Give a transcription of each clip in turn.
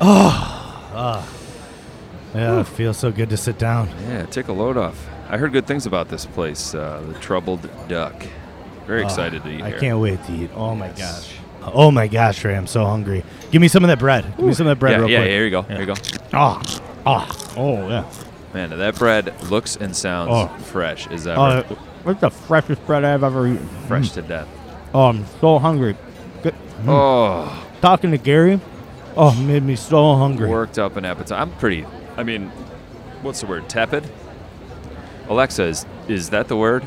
Oh. Ah. Yeah, it feels so good to sit down. Yeah, take a load off. I heard good things about this place, uh, the Troubled Duck. Very ah, excited to eat Ah, I here. can't wait to eat. Oh my gosh. Oh my gosh, Ray, I'm so hungry. Give me some of that bread. Give me some of that bread yeah, real yeah, quick. here you go. Here you go. Oh, oh, oh, yeah. Man, that bread looks and sounds Oh. fresh as Oh, ever. what's the freshest bread I've ever eaten? fresh mm. to death. Oh, I'm so hungry. Good. Mm. Oh, Talking to Gary, oh, made me so hungry. worked up an appetite. I'm pretty. I mean, what's the word? Tepid. Alexa, is is that the word?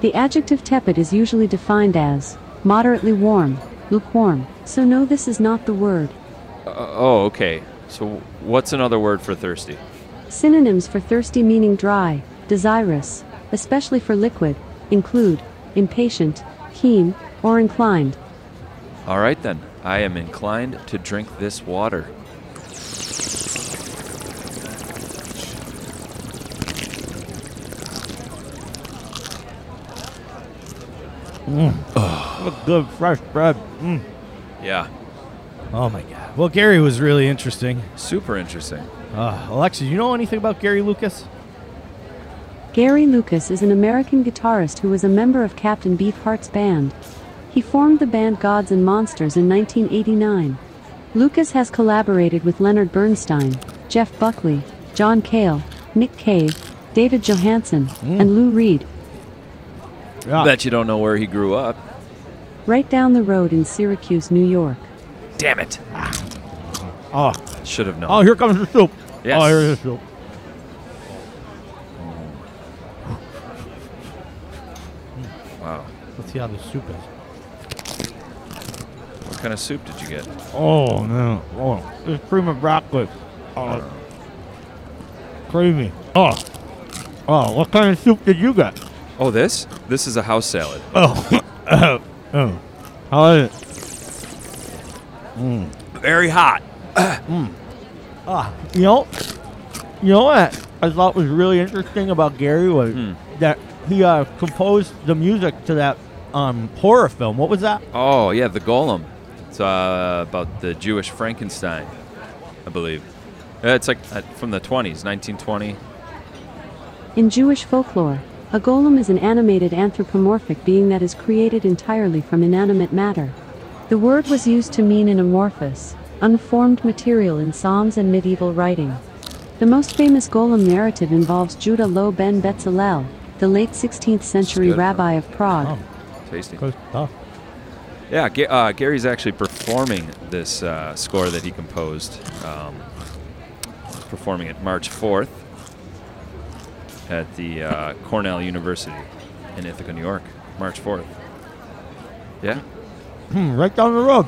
The adjective tepid is usually defined as moderately warm, lukewarm, so no, this is not the word. Uh, oh, okay. So what's another word for thirsty? Synonyms for thirsty meaning dry, desirous, especially for liquid, include impatient, keen, or inclined. All right then. I am inclined to drink this water. What good fresh bread. Mm. Yeah. Oh my god. Well, Gary was really interesting. Super interesting. Uh, Alexa, you know anything about Gary Lucas? Gary Lucas is an American guitarist who was a member of Captain Beefheart's band. He formed the band Gods and Monsters in 1989. Lucas has collaborated with Leonard Bernstein, Jeff Buckley, John Cale, Nick Cave, David Johansen, hmm. and Lou Reed. Yeah. Bet you don't know where he grew up. Right down the road in Syracuse, New York. Damn it. Oh, Should have known. oh, here comes the soup. Yes. Oh, here's the soup. Wow. Let's see how the soup is. What kind of soup did you get? Oh no! Oh, it's cream of broccoli. Oh, creamy. Oh, oh, what kind of soup did you get? Oh, this? This is a house salad. Oh, oh, oh. How is it? Very hot. Ah, you know, you know what I thought was really interesting about Gary was Hmm. that he uh, composed the music to that um, horror film. What was that? Oh, yeah, the Golem. It's uh, about the Jewish Frankenstein, I believe. Uh, It's like uh, from the 20s, 1920. In Jewish folklore, a golem is an animated anthropomorphic being that is created entirely from inanimate matter. The word was used to mean an amorphous, unformed material in Psalms and medieval writing. The most famous golem narrative involves Judah Loew ben Betzalel, the late 16th century rabbi of Prague. Tasty. Good stuff. Yeah, uh, Gary's actually performing this uh, score that he composed, um, performing it March 4th at the uh, Cornell University in Ithaca, New York. March 4th. Yeah, Hmm, right down the road.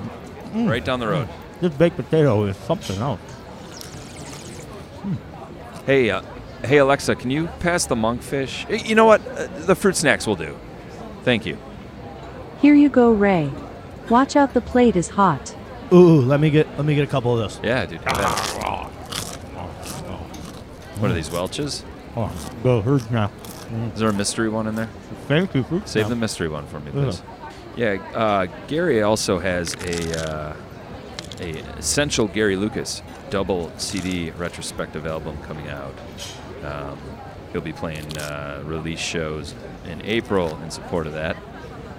right down the road. This baked potato is something else. Hey, uh, hey Alexa, can you pass the monkfish? You know what? Uh, the fruit snacks will do. Thank you. Here you go, Ray. Watch out, the plate is hot. Ooh, let me get let me get a couple of those. Yeah, dude. do that. What are these Welch's? Oh, go hers now. Is there a mystery one in there? Thank you, fruit. Save snap. the mystery one for me, Yeah. please. Yeah, uh, Gary also has a uh, a essential Gary Lucas double CD retrospective album coming out. Um, he'll be playing uh, release shows in April in support of that.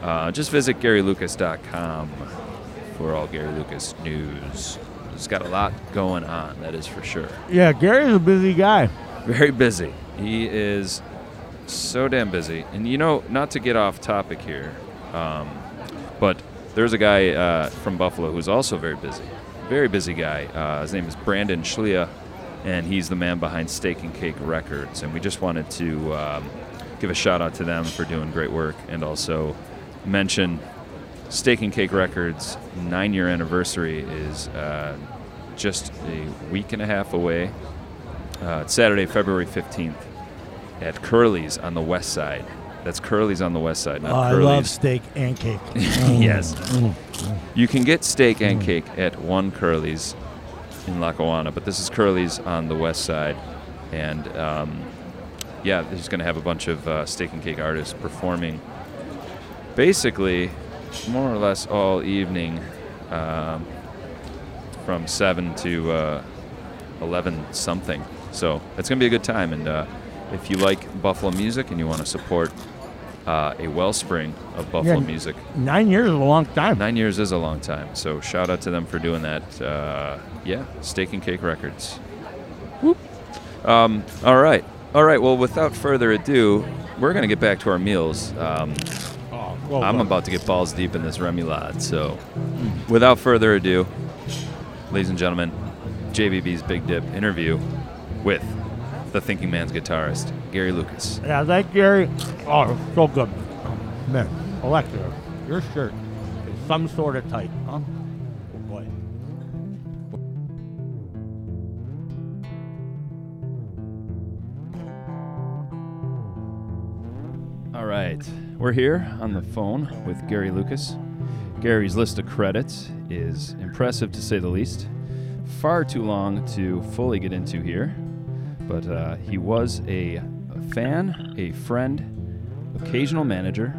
Uh, just visit GaryLucas.com for all Gary Lucas news. He's got a lot going on, that is for sure. Yeah, Gary's a busy guy. Very busy. He is so damn busy. And you know, not to get off topic here, um, but there's a guy uh, from Buffalo who's also very busy. Very busy guy. Uh, his name is Brandon Schlia, and he's the man behind Steak and Cake Records. And we just wanted to um, give a shout out to them for doing great work and also mention Steak and Cake Records' nine year anniversary is uh, just a week and a half away. Uh, it's Saturday, February 15th at Curly's on the west side. That's Curly's on the west side, not Oh, I Curly's. love steak and cake. yes. Mm. You can get steak and cake at one Curly's in Lackawanna, but this is Curly's on the west side. And um, yeah, he's going to have a bunch of uh, steak and cake artists performing basically more or less all evening um, from seven to uh, eleven something. So it's gonna be a good time. And uh, if you like Buffalo music and you want to support uh, a wellspring of Buffalo Yeah. music, Nine years is a long time. nine years is a long time. So shout out to them for doing that. Uh, yeah, Steak and Cake Records. Um, all right, all right. Well, without further ado, we're gonna get back to our meals. Um, well I'm done. about to get balls deep in this Remy remoulade. So, without further ado, ladies and gentlemen, JBB's Big Dip interview with the Thinking Man's guitarist, Gary Lucas. Yeah, that Gary. Oh, so good. Oh, man, Alexa, your shirt is some sort of tight, huh? Oh boy. All right, we're here on the phone with Gary Lucas. Gary's list of credits is impressive to say the least. Far too long to fully get into here, but uh, he was a, a fan, a friend, occasional manager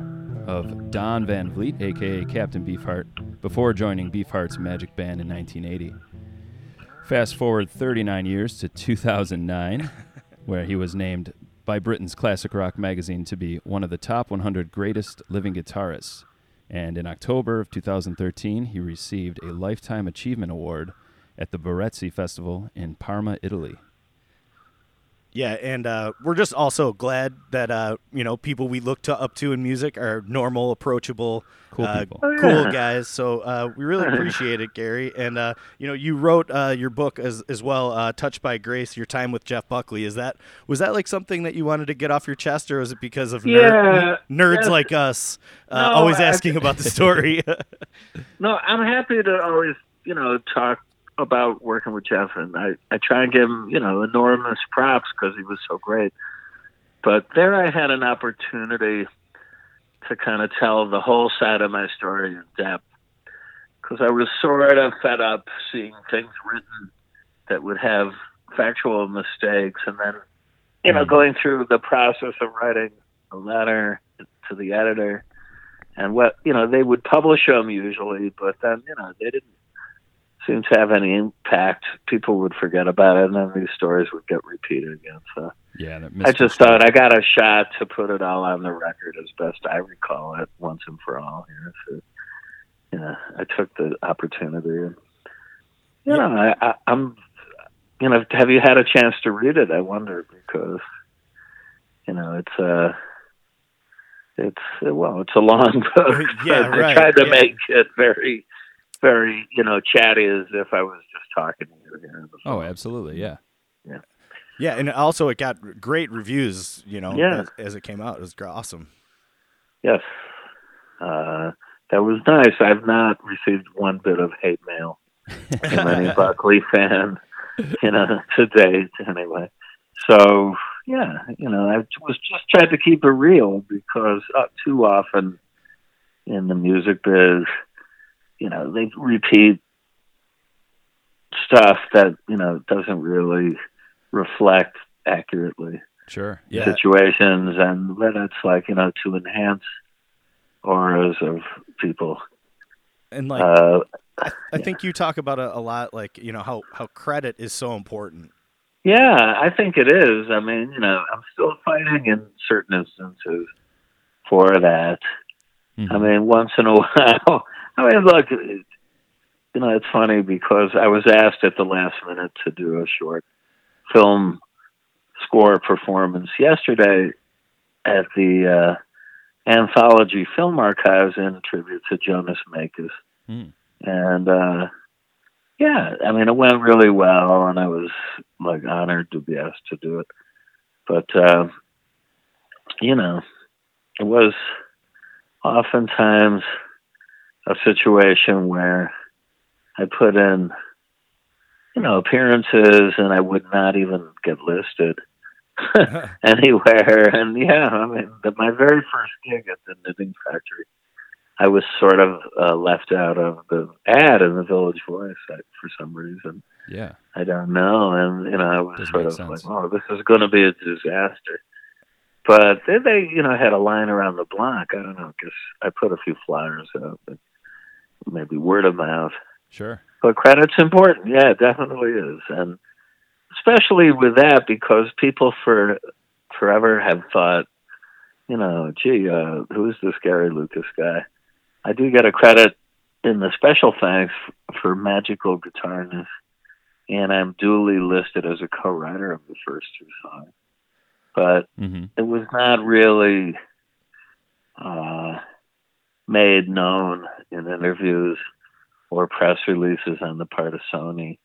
of Don Van Vliet, aka Captain Beefheart, before joining Beefheart's Magic Band in 1980. Fast forward 39 years to 2009, where he was named by Britain's classic rock magazine to be one of the top 100 greatest living guitarists. And in October of 2013, he received a Lifetime Achievement Award at the Barezzi Festival in Parma, Italy. Yeah, and uh, we're just also glad that uh, you know people we look to up to in music are normal, approachable, Cool uh, people. Oh, cool guys. So uh, we really appreciate it, Gary. And uh, you know, you wrote uh, your book as as well, uh, "Touched by Grace: Your Time with Jeff Buckley." Is that was that like something that you wanted to get off your chest, or was it because of ner- Yeah, nerds yes. like us uh, No, always I- asking about the story? No, I'm happy to always, you know, talk about working with Jeff, and I, I try and give him, you know, enormous props because he was so great. But there, I had an opportunity to kind of tell the whole side of my story in depth because I was sort of fed up seeing things written that would have factual mistakes, and then, you know, mm-hmm. going through the process of writing a letter to the editor and what you know they would publish them usually, but then you know they didn't seem to have any impact. People would forget about it, and then these stories would get repeated again. So Yeah, I just thought I got a shot to put it all on the record as best I recall it once and for all here. So you know, I took the opportunity, you know, I, I, I'm. You know, have you had a chance to read it? I wonder because, you know, it's uh it's well, it's a long book. Yeah, but right, I tried to yeah. make it very, very, you know, chatty as if I was just talking to you here. on Oh, absolutely, yeah. yeah, yeah, and also it got great reviews. You know, Yeah. as, as it came out, it was awesome. Yes, uh, that was nice. I've not received one bit of hate mail from any Buckley fan, you know, to date anyway. So yeah, you know, I was just trying to keep it real because uh, too often in the music biz, you know, they repeat stuff that you know doesn't really reflect accurately Sure. Yeah. situations, and then it's like you know to enhance auras of people. And like, Uh, I think you talk about it a lot, like you know how how credit is so important. Yeah, I think it is. I mean, you know, I'm still fighting in certain instances for that. Mhm. I mean, once in a while. I mean, look, you know, it's funny because I was asked at the last minute to do a short film score performance yesterday at the uh, Anthology Film Archives in tribute to Jonas Mekas. Hmm. And uh, yeah, I mean, it went really well, and I was like honored to be asked to do it. But uh, you know, it was oftentimes a situation where I put in, you know, appearances, and I would not even get listed anywhere. And yeah, I mean, the, my very first gig at the Knitting Factory, I was sort of uh, left out of the ad in the Village Voice I, for some reason. Yeah. I don't know, and you know, I was Doesn't sort of sense. like, "Oh, this is going to be a disaster." But they, they, you know, had a line around the block. I don't know. Guess I put a few flyers out, but maybe word of mouth. Sure. but credit's important. Yeah, it definitely is, and especially with that because people for forever have thought, you know, gee, uh, who's this Gary Lucas guy? I do get a credit in the special thanks for magical guitarness, and I'm duly listed as a co-writer of the first two songs. But hmm it was not really uh, made known in interviews or press releases on the part of Sony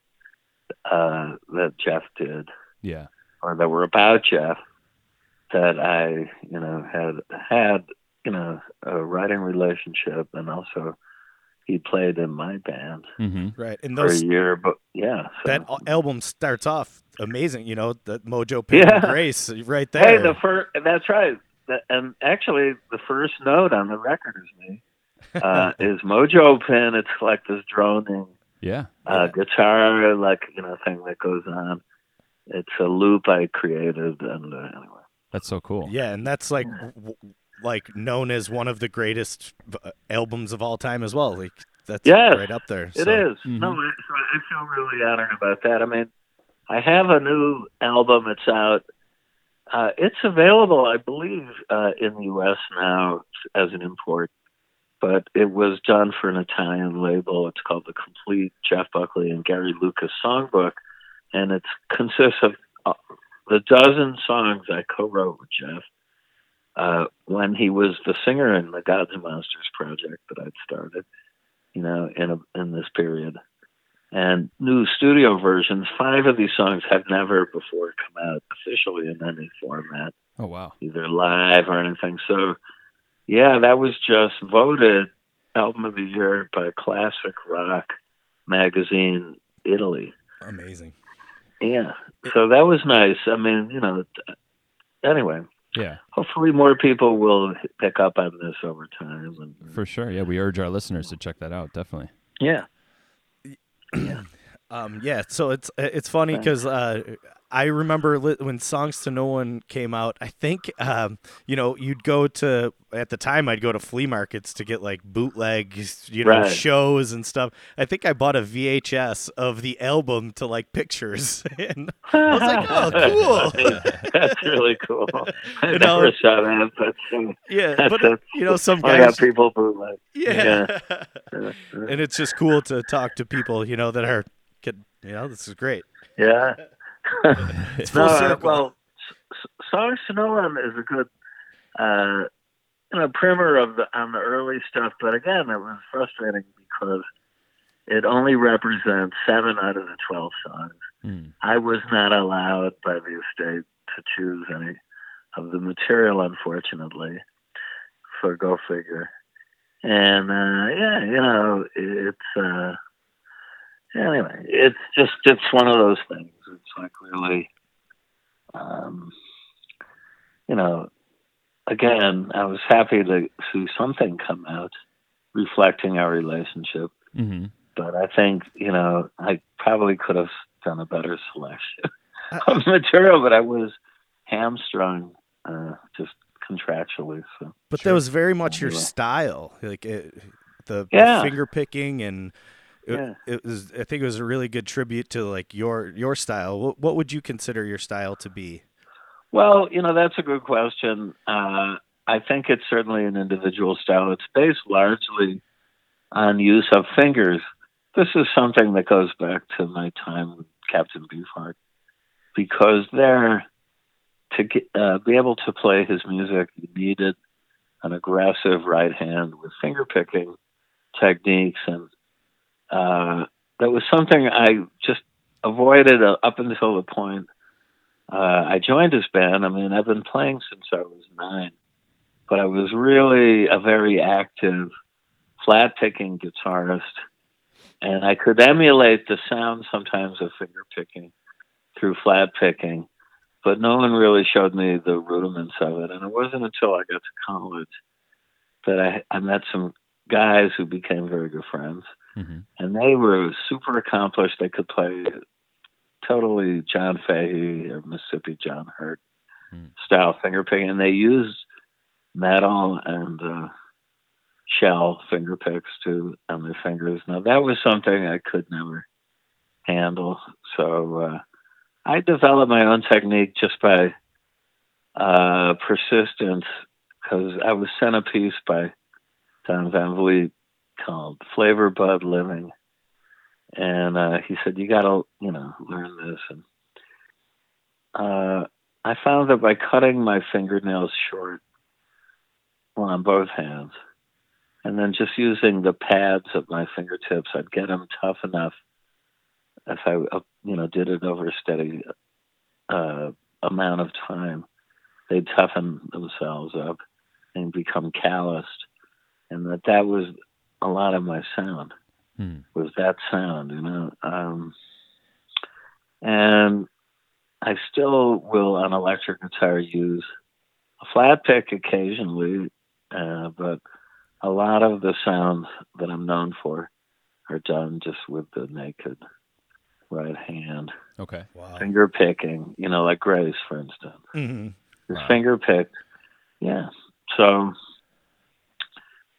uh, that Jeff did Yeah. or that were about Jeff that I, you know, had had, you know, a writing relationship and also he played in my band hmm Right. And for those a year, but yeah. so- that album starts off amazing. You know, the Mojo Pin Yeah. Grace right there. Hey, the first, that's right. The- And actually, the first note on the record is me. Uh, is Mojo Pin. It's like this droning Yeah. uh, guitar, like you know, thing that goes on. It's a loop I created, and uh, anyway. That's so cool. yeah, and that's like w- like known as one of the greatest uh, albums of all time as well. Like that's Yes, right up there. It is. so. is. No, I, so I feel really honored about that. I mean, I have a new album. It's out. Uh, it's available, I believe, uh, in the U.S. now as an import, but it was done for an Italian label. It's called the Complete Jeff Buckley and Gary Lucas Songbook, and it consists of uh, the dozen songs I co-wrote with Jeff uh, when he was the singer in the Gods and Monsters project that I'd started you know, in a, in this period. And new studio versions. Five of these songs have never before come out officially in any format, Oh wow. either live or anything. So, yeah, that was just voted album of the year by Classic Rock magazine, Italy. Amazing. Yeah, so that was nice. I mean, you know, anyway, Yeah. hopefully more people will pick up on this over time. And For sure. Yeah. We urge our listeners to check that out. Definitely. yeah, Um, yeah, so it's it's funny because uh, I remember when "Songs to No One" came out. I think um, you know you'd go to at the time I'd go to flea markets to get like bootlegs, you know, Right. shows and stuff. I think I bought a VHS of the album to like pictures, and I was like, "Oh, cool." That's really cool. I You know- never saw that, but uh, yeah, That's but a- you know, some I guys, got people bootleg. yeah. Yeah. and it's just cool to talk to people, you know, that are, you know, this is great. Yeah. It's full no, circle. well, S- S- Songs to No One is a good, uh, you know, primer of the on the early stuff. But again, it was frustrating because it only represents seven out of the twelve songs. Mm. I was not allowed by the estate to choose any of the material, unfortunately. For go figure. And uh, yeah, you know, it's uh, anyway, it's just it's one of those things. It's like really, um, you know, again, I was happy to see something come out reflecting our relationship hmm but I think you know I probably could have done a better selection of material, but I was hamstrung uh, just contractually. So But that was very much your Anyway. style, like it, the, the Yeah. finger picking, and it, Yeah. it was. I think it was a really good tribute to like your your style. What, what would you consider your style to be? well, you know that's a good question. Uh, I think it's certainly an individual style. It's based largely on use of fingers. This is something that goes back to my time with Captain Beefheart, because there, to get, uh, be able to play his music, you needed an aggressive right hand with finger picking techniques, and uh, that was something I just avoided up until the point uh, I joined his band. I mean, I've been playing since I was nine, but I was really a very active, flat picking guitarist, and I could emulate the sound sometimes of finger picking through flat picking, but no one really showed me the rudiments of it. And it wasn't until I got to college that I, I met some guys who became very good friends, hmm and they were super accomplished. They could play totally John Fahey or Mississippi John Hurt Hmm. style finger picking, and they used metal and uh, shell finger picks too on their fingers. Now that was something I could never handle. So uh, I developed my own technique just by uh, persistence because I was sent a piece by Don Van Vliet called Flavor Bud Living. And uh, he said, You got to, you know, learn this. And uh, I found that by cutting my fingernails short well, on both hands, and then just using the pads of my fingertips, I'd get them tough enough if I, uh, you know, did it over a steady uh, amount of time. They'd toughen themselves up and become calloused, and that that was a lot of my sound Hmm. was that sound, you know. Um, and I still will on electric guitar use a flat pick occasionally, uh, but a lot of the sounds that I'm known for are done just with the naked right hand. Okay. Wow. Finger picking, you know, like Grace, for instance. Mm hmm His Wow. finger picked. Yeah. So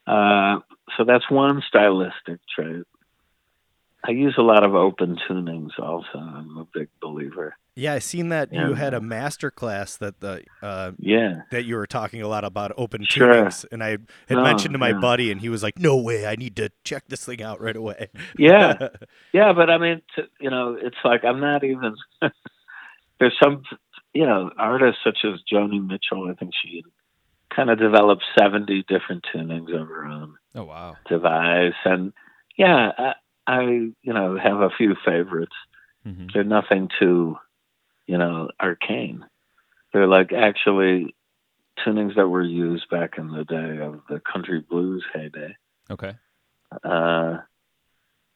uh so that's one stylistic trait. I use a lot of open tunings also. I'm a big believer. Yeah, I seen that you had a master class that the uh, Yeah. that you were talking a lot about open Sure. tunings, and I had Oh, mentioned to my yeah. buddy, and he was like, "No way, I need to check this thing out right away." Yeah. Yeah, but I mean, t you know, it's like I'm not even. there's some, you know, artists such as Joni Mitchell. I think she kind of developed 70 different tunings of her own Oh wow. device, and yeah, I, I you know have a few favorites. hmm They're nothing too, you know, arcane. They're like actually tunings that were used back in the day of the country blues heyday. Okay. Uh,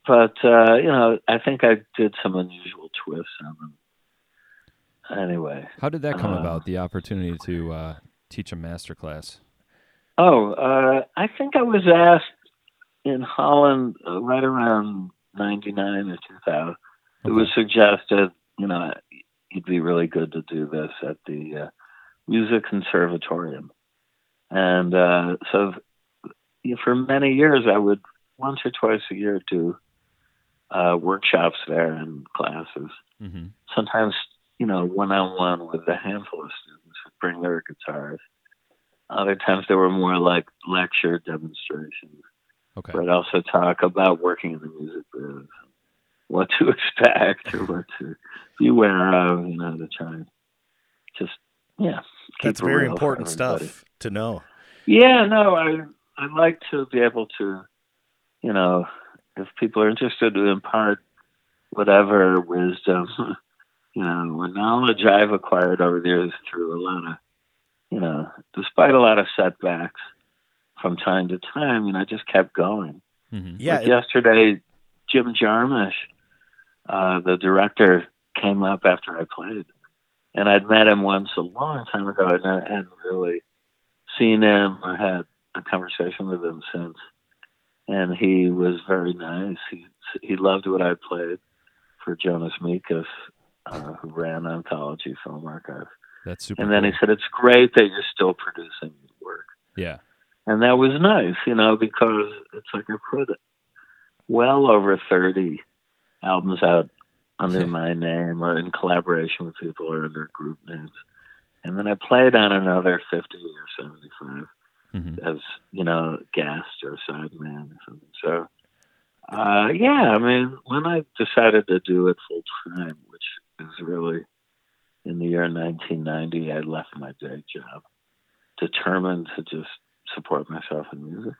but uh, you know, I think I did some unusual twists on them. Anyway, How did that come Uh, about? The opportunity to uh, teach a master class. oh, uh, I think I was asked in Holland uh, right around '99 or 2000. It was suggested, you know, it'd be really good to do this at the uh, Music Conservatorium, and uh, so you know, for many years I would once or twice a year do uh, workshops there and classes. hmm sometimes you know one on one with a handful of students bring their guitars. Other times they were more like lecture demonstrations, Okay. but also talk about working in the music biz, what to expect or what to beware of, you know, to try and just yeah. That's very important stuff to know. Yeah, no, I I like to be able to, you know, if people are interested to impart whatever wisdom, you know, or knowledge I've acquired over the years through a lot of, you know, despite a lot of setbacks from time to time, you know, I just kept going. hmm Yeah, Like it- yesterday, Jim Jarmusch, uh, the director, came up after I played, and I'd met him once a long time ago, and I hadn't really seen him or had a conversation with him since. And he was very nice. He he loved what I played for Jonas Mekas, uh, who ran Anthology Film Archive. That's super. And then he said, "It's great that you're still producing work." Yeah. and that was nice, you know, because it's like I put well over thirty albums out under my name or in collaboration with people or under group names, and then I played on another fifty or seventy-five hmm as you know guest or sideman or something. So, uh, yeah, I mean, when I decided to do it full time, which is really in the year 1990, I left my day job, determined to just support myself in music.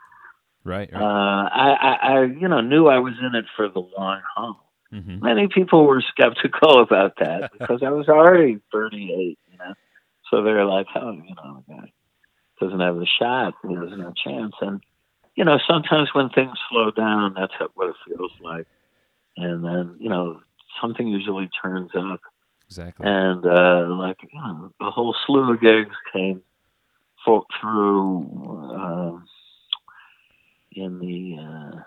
Right. Uh. I, I, I, you know, knew I was in it for the long haul. hmm Many people were skeptical about that because I was already 38, you know. So they're like, oh, you know, the guy doesn't have a shot, he doesn't have a chance. And, you know, sometimes when things slow down, that's what it feels like. And then, you know, something usually turns up. Exactly. And, uh, like, you know, a whole slew of gigs came through uh, in the uh,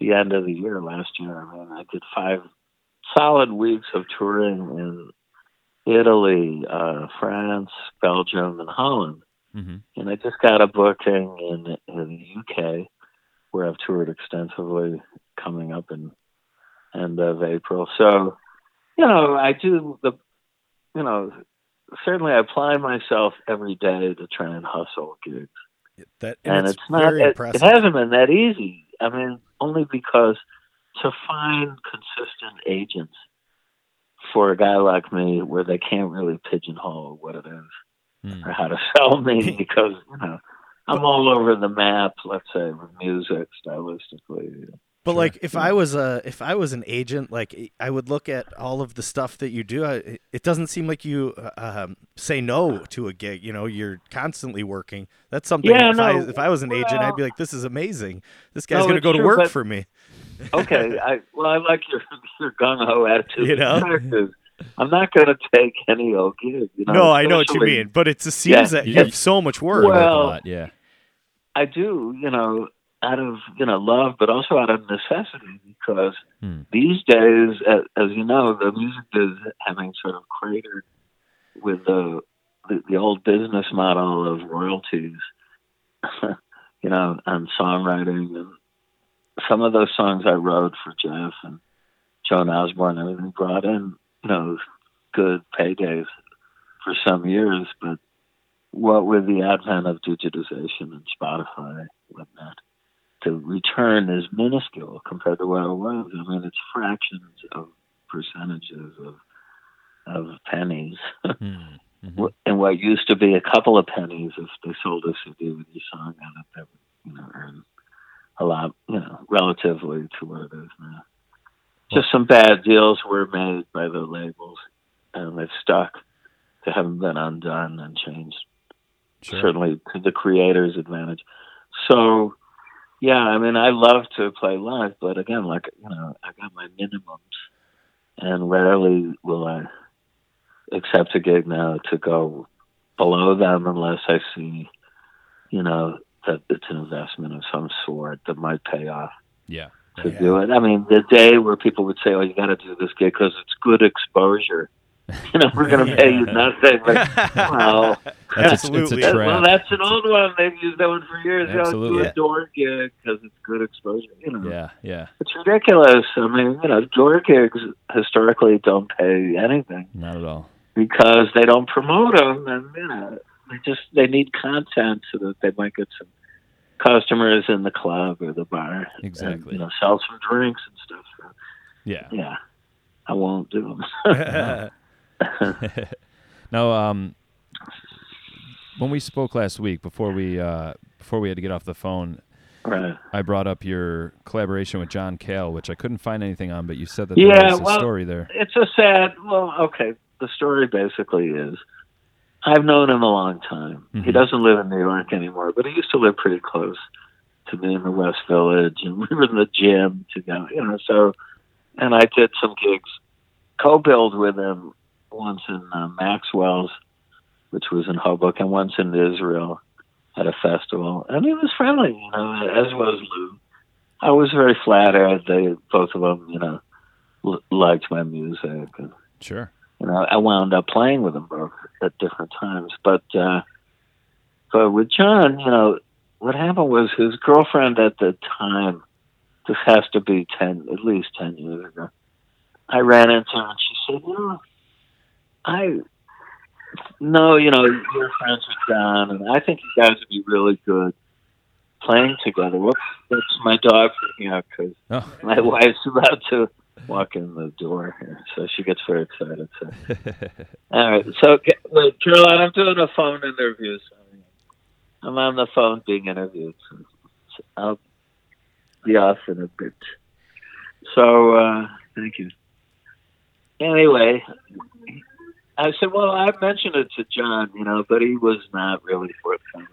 the end of the year last year. I mean, I did five solid weeks of touring in Italy, uh, France, Belgium, and Holland. hmm and I just got a booking in in the UK where I've toured extensively coming up in end of April. So, you know, I do the you know, certainly I apply myself every day to try and hustle gigs. That And, it's, it's, not it, it hasn't been that easy. I mean, only because to find consistent agents for a guy like me where they can't really pigeonhole what it is Mm. or how to sell me because you know I'm all over the map. Let's say with music, stylistically. But Sure, like, if sure. I was a if I was an agent, like I would look at all of the stuff that you do. I, it doesn't seem like you uh, um, say no to a gig. You know, you're constantly working. That's something. Yeah, if, I, no, if I was an agent, I'd be like, this is amazing. This guy's No, gonna it's go to work but- for me. Okay, I well, I like your your gung ho attitude. You know? The fact is, I'm not going to take any old gig. You know, no, I know what you mean, but it just seems Yeah, that you yeah. have so much work. Work a Well- lot, yeah. I do, you know, out of you know love, but also out of necessity because Hmm. these days, as, as you know, the music is having sort of cratered with the the, the old business model of royalties, you know, and songwriting and some of those songs I wrote for Jeff and Joan Osborne and everything brought in, you know, good paydays for some years, but what with the advent of digitization and Spotify and whatnot, the return is minuscule compared to what it was. I mean, it's fractions of percentages of of pennies, Mm. Mhm. And what used to be a couple of pennies if they sold a CD with your song on it, that would you know earn a lot, you know, relatively to what it is now. Just some bad deals were made by the labels, and they've stuck. They haven't been undone and changed Sure. certainly to the creator's advantage. So, yeah, I mean, I love to play live, but again, like you know, I got my minimums, and rarely will I accept a gig now to go below them unless I see, you know, that it's an investment of some sort that might pay off Yeah. to Yeah. do it. I mean, the day where people would say, "Oh, you got to do this gig because it's good exposure," you know, we're going to pay you nothing. Like, well, That's a, it's Absolutely. a that- trap. well, that's an old one. They've used that one for years. You know, Absolutely. do a door gig because it's good exposure. You know, yeah, yeah. it's ridiculous. I mean, you know, door gigs historically don't pay anything Not at all. because they don't promote them, and you know, they just they need content so that they might get some customers in the club or the bar. and, Exactly. you know, sell some drinks and stuff. So, Yeah. yeah, I won't do them. now, um, when we spoke last week, before we uh, before we had to get off the phone, right. I brought up your collaboration with John Cale, which I couldn't find anything on, but you said that there Yeah, was a well, story there. it's a sad. Well, okay. The story basically is, I've known him a long time. He Mhm. doesn't live in New York anymore, but he used to live pretty close to me in the West Village, and we were in the gym together. You know, so and I did some gigs, co-billed with him once in uh, Maxwell's, which was in Hoboken, and once in Israel at a festival, and he was friendly. You know, as was Lou. I was very flattered. They both of them, you know, l- liked my music and Sure. you know, I wound up playing with them both at different times. But uh, but with John, you know, what happened was his girlfriend at the time. This has to be ten, at least ten years ago. I ran into her and she said, "You know, I know, you know, you're friends with John, and I think you guys would be really good playing together." Whoops, that's my dog freaking out because Oh. my wife's about to walk in the door here, so she gets very excited. So, all right. So, wait, Caroline, I'm doing a phone interview. So I'm on the phone being interviewed. So so I'll be off in a bit. So, uh, thank you. Anyway, I said, well, I mentioned it to John, you know, but he was not really forthcoming.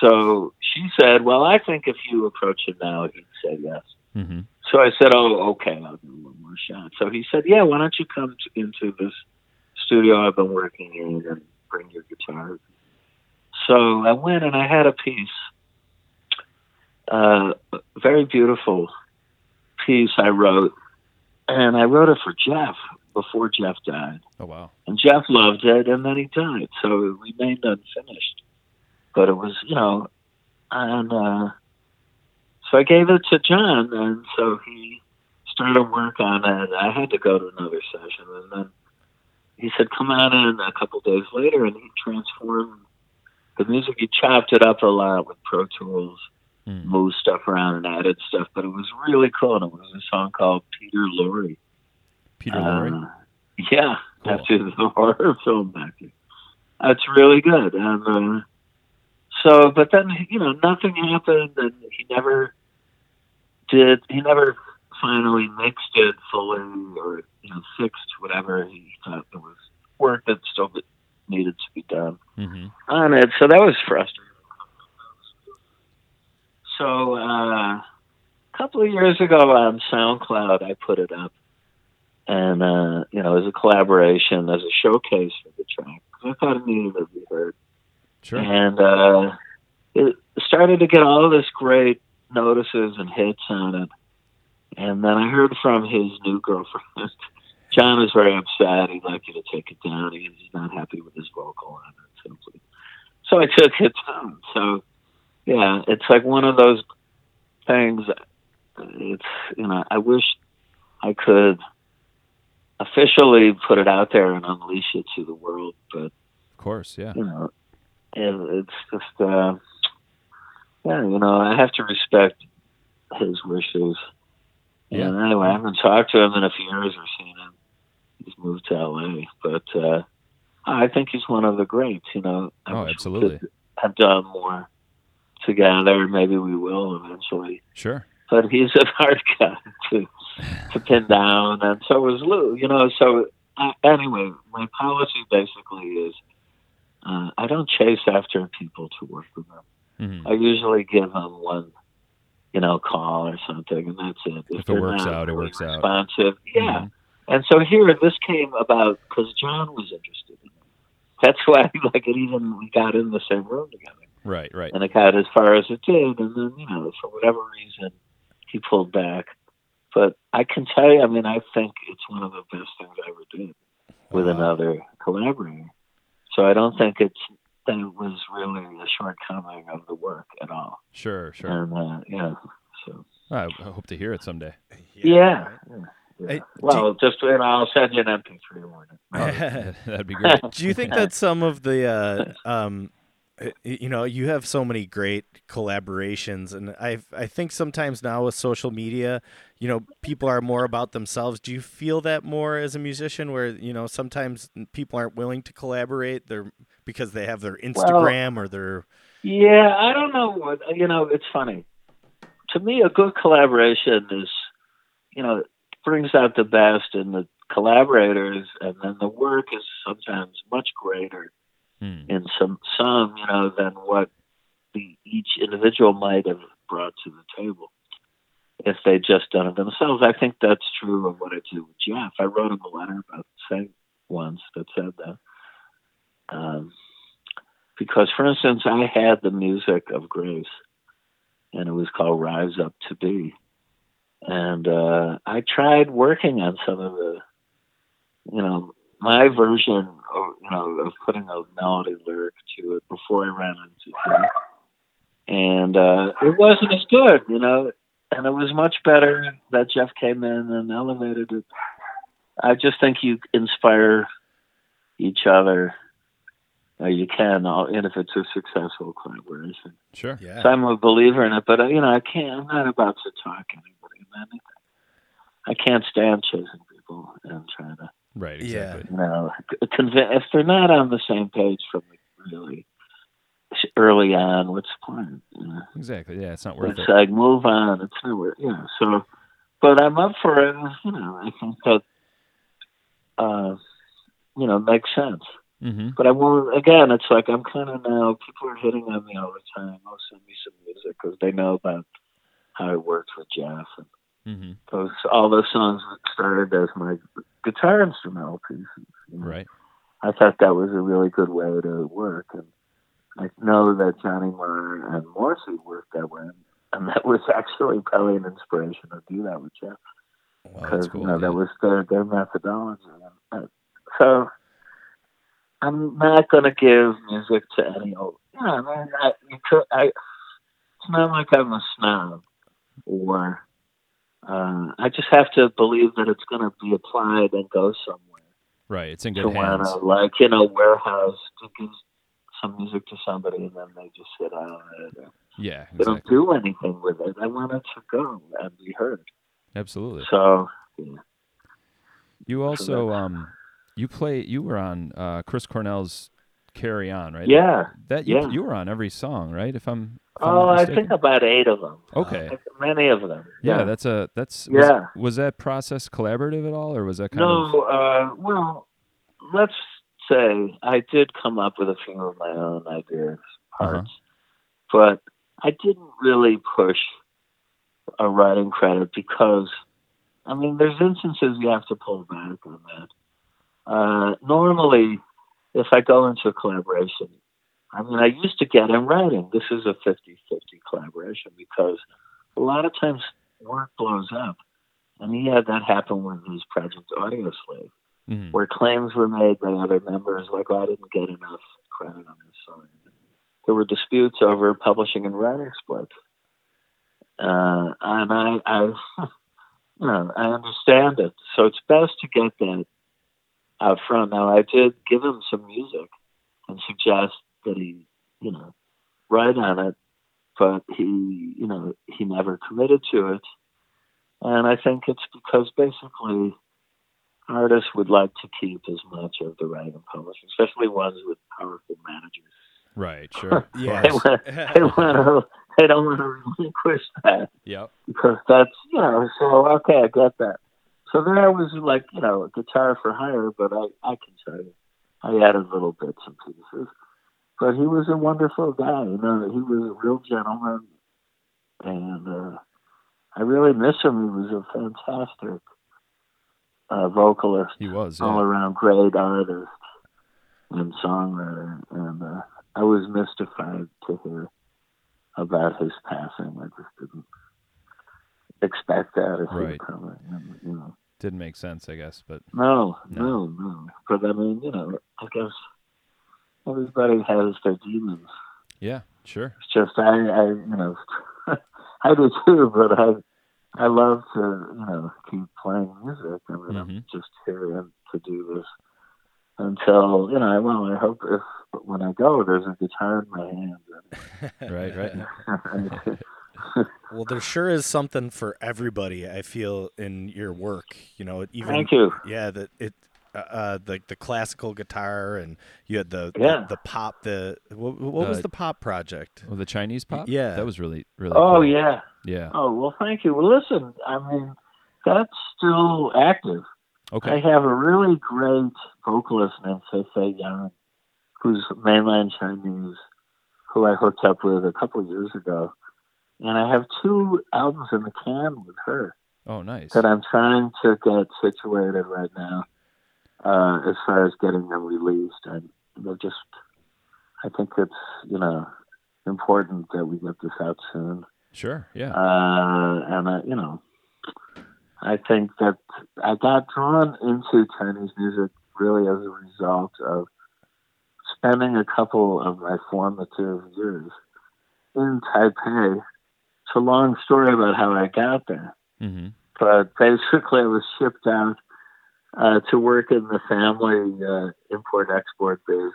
So she said, well, I think if you approach him now, he'd say yes. hmm So I said, "Oh, okay, I'll do one more shot." So he said, "Yeah, why don't you come to, into this studio I've been working in and bring your guitar?" So I went and I had a piece, uh, a very beautiful piece I wrote, and I wrote it for Jeff before Jeff died, Oh wow. and Jeff loved it, and then he died, so it remained unfinished. but it was you know, and uh, so I gave it to John, and so he started work on it. I had to go to another session, and then he said, "Come on in." A couple days later, and he transformed the music. He chopped it up a lot with Pro Tools, Mm. moved stuff around, and added stuff. But it was really cool. And it was a song called Peter Lorre. Peter Lorre. Uh, yeah, Cool. after the horror film. That's really good. And uh, so, but then you know, nothing happened, and he never did. He never finally mixed it fully, or you know, fixed whatever he thought there was work that still needed to be done hmm on it. So that was frustrating. So uh, a couple of years ago on SoundCloud, I put it up, and uh, you know, as a collaboration, as a showcase for the track, I thought it needed to be heard. Sure. And uh, it started to get all this great notices and hits on it. And then I heard from his new girlfriend. John is very upset. He'd like you to take it down. He's not happy with his vocal on it. Simply. So I took it down. So yeah, it's like one of those things. It's you know I wish I could officially put it out there and unleash it to the world, but Of course. Yeah. you know, and it's just, uh, yeah, you know, I have to respect his wishes. Yeah. And anyway, I haven't talked to him in a few years or seen him. He's moved to LA, but uh, I think he's one of the greats. You know, I Oh, absolutely. have done more together. Maybe we will eventually. Sure. But he's a hard guy to to pin down, and so was Lou. You know, so uh, anyway, my policy basically is uh, I don't chase after people to work with them. hmm I usually give them one, you know, call or something, and that's it. If it works out, it really works out. Responsive, yeah. Mhm. And so here, this came about because John was interested in. That's why, like, it even we got in the same room together, Right. Right. and it got as far as it did, and then you know, for whatever reason, he pulled back. But I can tell you, I mean, I think it's one of the best things I ever did with Wow. another collaborator. So I don't think it's that it was really a shortcoming of the work at all. Sure. Sure. And uh, yeah, so I I hope to hear it someday. yeah. yeah. Hey, well, just you know, I'll send you an MP3 one. That'd be great. Do you think that some of the, uh, um, you know, you have so many great collaborations, and I I think sometimes now with social media, you know, people are more about themselves. Do you feel that more as a musician, where you know sometimes people aren't willing to collaborate, they're because they have their Instagram or their Yeah, I don't know what you know. It's funny. To me, a good collaboration is, you know, brings out the best in the collaborators, and then the work is sometimes much greater Hmm. in some some you know than what the each individual might have brought to the table if they'd just done it themselves. I think that's true of what I do with Jeff. I wrote him a letter about same once that said that. Um, because, for instance, I had the music of Grace, and it was called Rise Up to Be. And uh, I tried working on some of the, you know, my version of, you know, of putting a melody lyric to it before I ran into Jeff. And uh, it wasn't as good, you know, and it was much better that Jeff came in and elevated it. I just think you inspire each other. Uh, you can, uh, and if it's a successful collaboration. Sure. yeah. So I'm a believer in it, but uh, you know, I can't. I'm not about to talk anybody into anything. I can't stand chasing people and trying to, Right. Yeah. Exactly. you know, convince if they're not on the same page from the really early on. What's the point? You know? Exactly. Yeah. It's not worth It's it. like move on. It's not worth. Yeah. So, but I'm up for it. You know, I think that, uh, you know, makes sense. Mm-hmm. But I won't. Again, it's like I'm kind of now. People are hitting on me all the time. Oh, send me some music because they know about how I worked with Jeff and Mm-hmm. those all those songs started as my guitar instrumental pieces. you know. Right. I thought that was a really good way to work, and I know that Johnny Marr and Morrissey worked that way, and that was actually probably an inspiration to do that with Jeff because that's cool. you know yeah. that was their their methodology. And, uh, so I'm not going to give music to any old yeah, I mean, I, I, it's not like I'm a snob or uh, I just have to believe that it's going to be applied and go somewhere. Right. It's in good hands. to, like, you know, warehouse to give some music to somebody and then they just sit on it. Or Yeah. They don't do anything with it. I want it to go and be heard. Absolutely. So, yeah. You also um, you play. You were on uh, Chris Cornell's "Carry On," right? Yeah. That you yeah. you were on every song, right? If I'm. If I'm Oh, I think about eight of them. Okay. Many of them. Yeah, that's a that's. Was, Yeah. Was that process collaborative at all, or was that kind of? No, uh, well, let's say I did come up with a few of my own ideas, Uh-huh. parts, but I didn't really push a writing credit because, I mean, there's instances you have to pull back on that. Uh, normally, if I go into a collaboration, I mean, I used to get in writing. This is a 50 50 collaboration because a lot of times work blows up. And he had that happen with his project Audio Slave, Mhm. where claims were made by other members like, oh, I didn't get enough credit on this song. There were disputes over publishing and writing splits. Uh, and I, I, you know, I understand it. So it's best to get that out front. Now, I did give him some music and suggest that he, you know, write on it, but he, you know, he never committed to it. And I think it's because basically artists would like to keep as much of the writing and publishing, especially ones with powerful managers. Right. Sure. Yeah. They, want, they, want to, they don't want to relinquish that yep. because that's, you know, so okay, I get that. So there was like, you know, a guitar for hire, but I, I can tell you, I added little bits and pieces. But he was a wonderful guy, you know, he was a real gentleman. And uh, I really miss him. He was a fantastic uh, vocalist He was. All around great artist and songwriter. And uh, I was mystified to hear about his passing. I just didn't expect that if Right. coming. You know, Didn't make sense, I guess, but no, No. no, no. But I mean, you know, I guess everybody has their demons. yeah, sure. It's just I, I you know, I do too. But I, I love to, you know, keep playing music. I mean, I'm Mhm. just here and to do this until you know. Well, I hope if when I go, there's a guitar in my hand. Right. Right. And, Well, there sure is something for everybody. I feel in your work. You know, even Thank you. yeah, that it, uh, uh, the the classical guitar, and you had the Yeah. the, the pop. The what, what was Uh, the pop project? Oh, the Chinese pop. Yeah. That was really really. Oh cool. yeah. Yeah. Oh well, thank you. Well, listen, I mean, that's still active. Okay. I have a really great vocalist named Fei Fei Yang, who's mainland Chinese, who I hooked up with a couple of years ago. And I have two albums in the can with her Oh, nice. that I'm trying to get situated right now uh, as far as getting them released. And they're just, I think it's, you know, important that we get this out soon. Sure. Yeah. Uh, and I, you know, I think that I got drawn into Chinese music really as a result of spending a couple of my formative years in Taipei. It's a long story about how I got there, mm-hmm. but basically I was shipped out uh, to work in the family uh, import-export biz.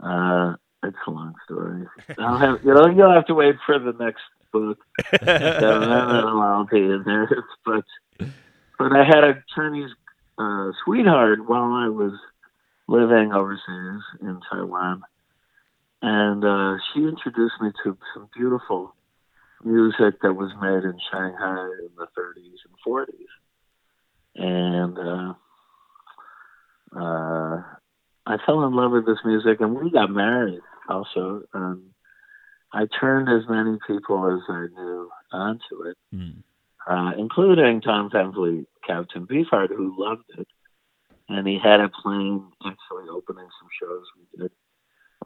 Uh, it's a long story. I'll have, you know, you'll have to wait for the next book so that'll all be in there. But but I had a Chinese uh, sweetheart while I was living overseas in Taiwan, and uh, she introduced me to some beautiful music that was made in Shanghai in the 30s and 40s, and uh, uh, I fell in love with this music, and we got married also. Um, I turned as many people as I knew onto it, Mm. uh, including Don Van Vliet, Captain Beefheart, who loved it. And he had it playing, actually opening some shows we did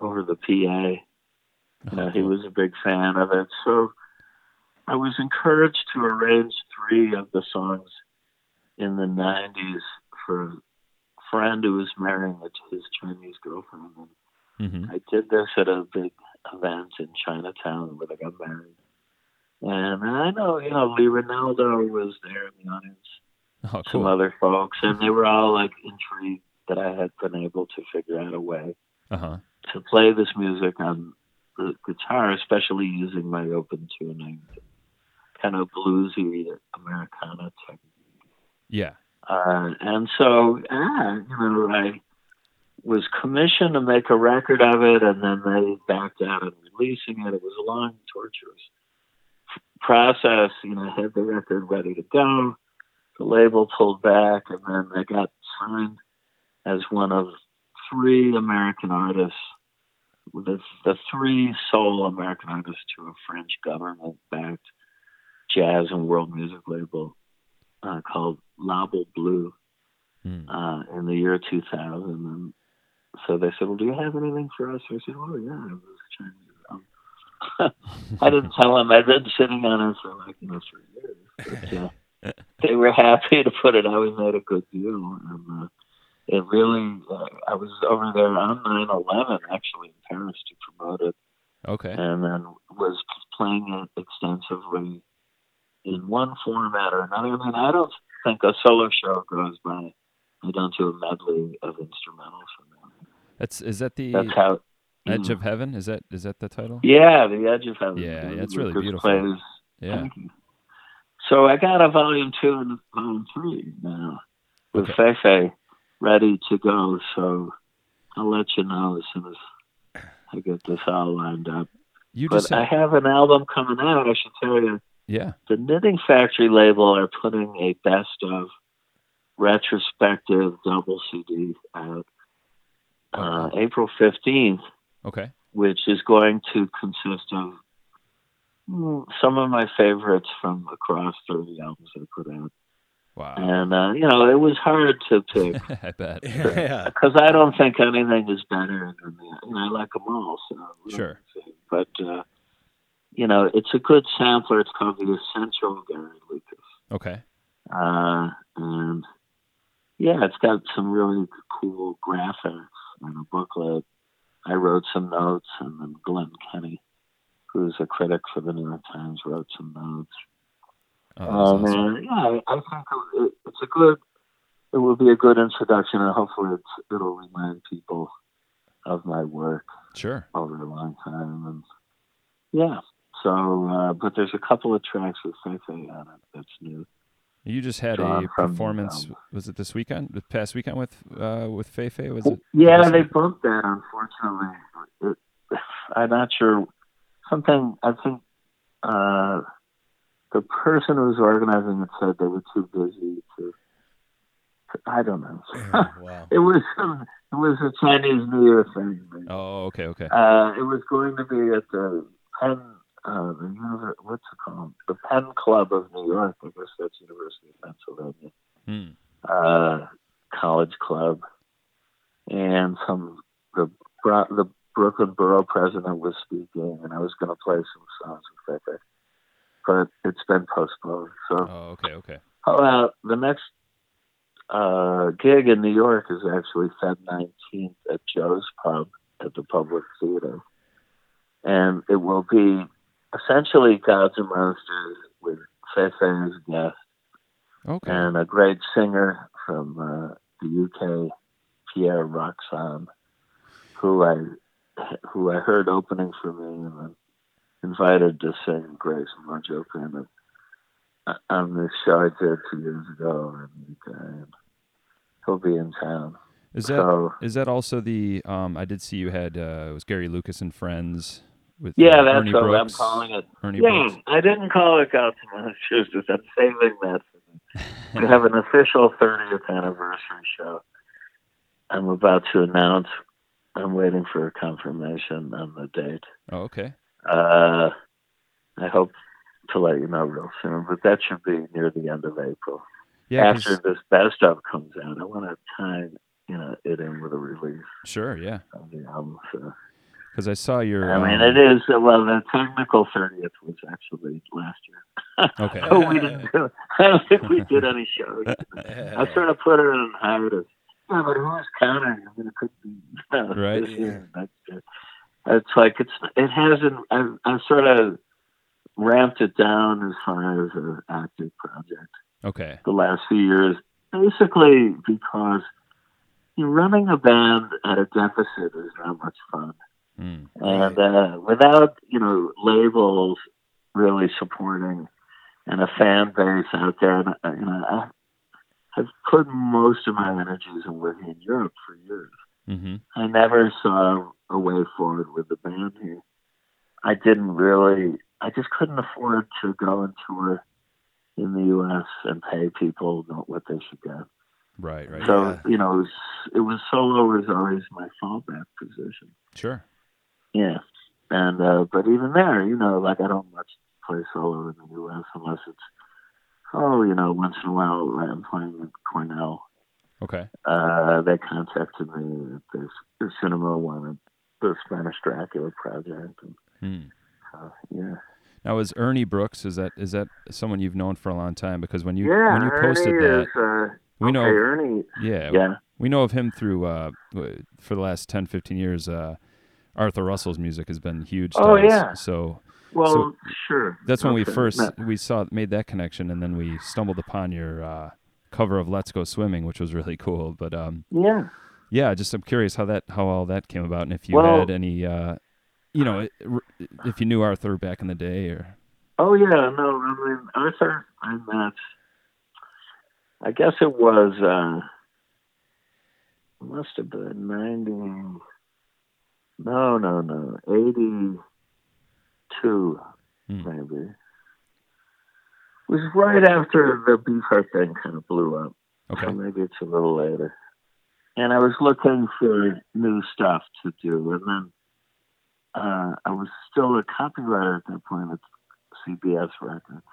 over the PA. Know, he was a big fan of it. So I was encouraged to arrange three of the songs in the 90s for a friend who was marrying his Chinese girlfriend. And Mm-hmm. I did this at a big event in Chinatown where they got married. And I know, you know, Lee Ranaldo was there in the audience, Oh, some other folks, and they were all like intrigued that I had been able to figure out a way Uh huh. to play this music on the guitar, especially using my open tuning, kind of bluesy Americana technique. Yeah. Uh, and so, ah, you know, I was commissioned to make a record of it, and then they backed out of releasing it. It was a long, torturous process. You know, I had the record ready to go. The label pulled back, and then they got signed as one of three American artists, the, the three sole American artists to a French government-backed jazz and world music label uh, called Label Bleu Hmm. uh, in the year 2000. And so they said, "Well, do you have anything for us?" I said, "Oh yeah, I was Chinese." Um, I didn't tell them I'd been sitting on it for like you know three years. But, uh, they were happy to put it out. We made a good deal, and uh, it really. Uh, I was over there on 9/11 actually in Paris to promote it Okay. and then was playing it extensively in one format or another. I mean, I don't think a solo show goes by. I don't do a medley of instrumentals from them. That's is that the That's how. Edge Mm. of Heaven? Is that is that the title? Yeah, the Edge of Heaven. Yeah, yeah, it's really beautiful. Plays, Yeah. So I got a volume two and volume three now with Okay. Feifei ready to go. So I'll let you know as soon as I get this all lined up. You But just I have an album coming out. I should tell you. Yeah. the Knitting Factory label are putting a best of retrospective double CD out uh, April 15th, Okay. which is going to consist of mm, some of my favorites from across 30 albums I put out. Wow. And, uh, you know, it was hard to pick I bet. yeah. because I don't think anything is better than that. And I like them all. So, Sure. But, uh, you know, it's a good sampler. It's called The Essential Gary Lucas. Okay. Uh, and yeah, it's got some really cool graphics and a booklet. I wrote some notes, and then Glenn Kenny, who's a critic for the New York Times, wrote some notes. Oh, that's Um, awesome. yeah, I, I think it, it's a good. It will be a good introduction, and hopefully, it's, it'll remind people of my work Sure. over a long time. And yeah, so uh, but there's a couple of tracks with Feifei on it that's new. You just had Drawn a from performance. album. Was it this weekend? The past weekend with uh, with Feifei? Was it? Yeah, they bumped that. Unfortunately, it, I'm not sure. Something I think uh, the person who was organizing it said they were too busy to. I don't know. wow. it was it was a Chinese New Year thing. Oh, okay, okay. Uh, it was going to be at the Penn, uh, the what's it called? The Penn Club of New York. I guess that's University of Pennsylvania Hmm. uh, college club, and some the the Brooklyn Borough president was speaking, and I was going to play some songs with Pepe, but it's been postponed. So, Oh, okay, okay. about the next uh, gig in New York is actually Feb 19th at Joe's Pub at the Public Theater, and it will be essentially Gods and Monsters with Feifei as a guest Okay. and a great singer from uh, the UK, Pierre Roxanne, who I who I heard opening for me and then invited to sing Grace Mojo of uh, on this show I did two years ago in the UK. And he'll be in town. Is that so is that also the? Um, I did see you had uh, it was Gary Lucas and friends with yeah, uh, that's Ernie what I'm calling it. Ernie yeah, Brooks. I didn't call it Monsters because I'm saving that We have an official 30th anniversary show. I'm about to announce. I'm waiting for a confirmation on the date. Oh, okay. Uh, I hope to let you know real soon, but that should be near the end of April. Yeah. After 'cause- this best of comes out, I want to time you know it in with a release Sure. Yeah. of the album. So, Because I saw your. I mean, um, it is well. The technical 30th was actually last year. Okay. So we didn't do. I don't think we did any shows. I sort of put it in hiatus. Yeah, but who's counting? I mean, it could be Right. this year, next year. it's like it's it hasn't. I've, I've sort of ramped it down as far as an active project Okay. the last few years, basically because you know, running a band at a deficit is not much fun, Mm. and uh, without you know labels really supporting and a fan base out there, and uh, you know, I, I've put most of my energies in working in Europe for years. Mm-hmm. I never saw a way forward with the band here. I didn't really. I just couldn't afford to go and tour in the U.S. and pay people not what they should get. Right. Right. So Yeah. you know, it was, it was solo was always my fallback position. Sure. Yeah, and uh, but even there, you know, like I don't much play solo in the U.S. unless it's oh, you know, once in a while I'm playing with Cornell. Okay. Uh, they contacted me. at this the cinema wanted the Spanish Dracula project. And, Hmm. uh, yeah, Now, is Ernie Brooks is that is that someone you've known for a long time? Because when you yeah. when you posted Ernie that, is, uh, we know Ernie. yeah, Yeah, we know of him through uh for the last 10, 15 years. Uh, Arthur Russell's music has been huge. To Oh, us. yeah. So well, So, sure. that's when we first No, we saw made that connection, and then we stumbled upon your uh, cover of "Let's Go Swimming," which was really cool. But um, yeah. yeah, just I'm curious how that how all that came about, and if you Well- had any, uh, you know, if you knew Arthur back in the day, or Oh yeah, no, I mean Arthur I met I guess it was uh must have been ninety no, no, no. Eighty two Hmm. maybe. It was right after the Beefheart thing kind of blew up. okay, So maybe it's a little later. And I was looking for new stuff to do, and then uh, I was still a copywriter at that point at CBS Records,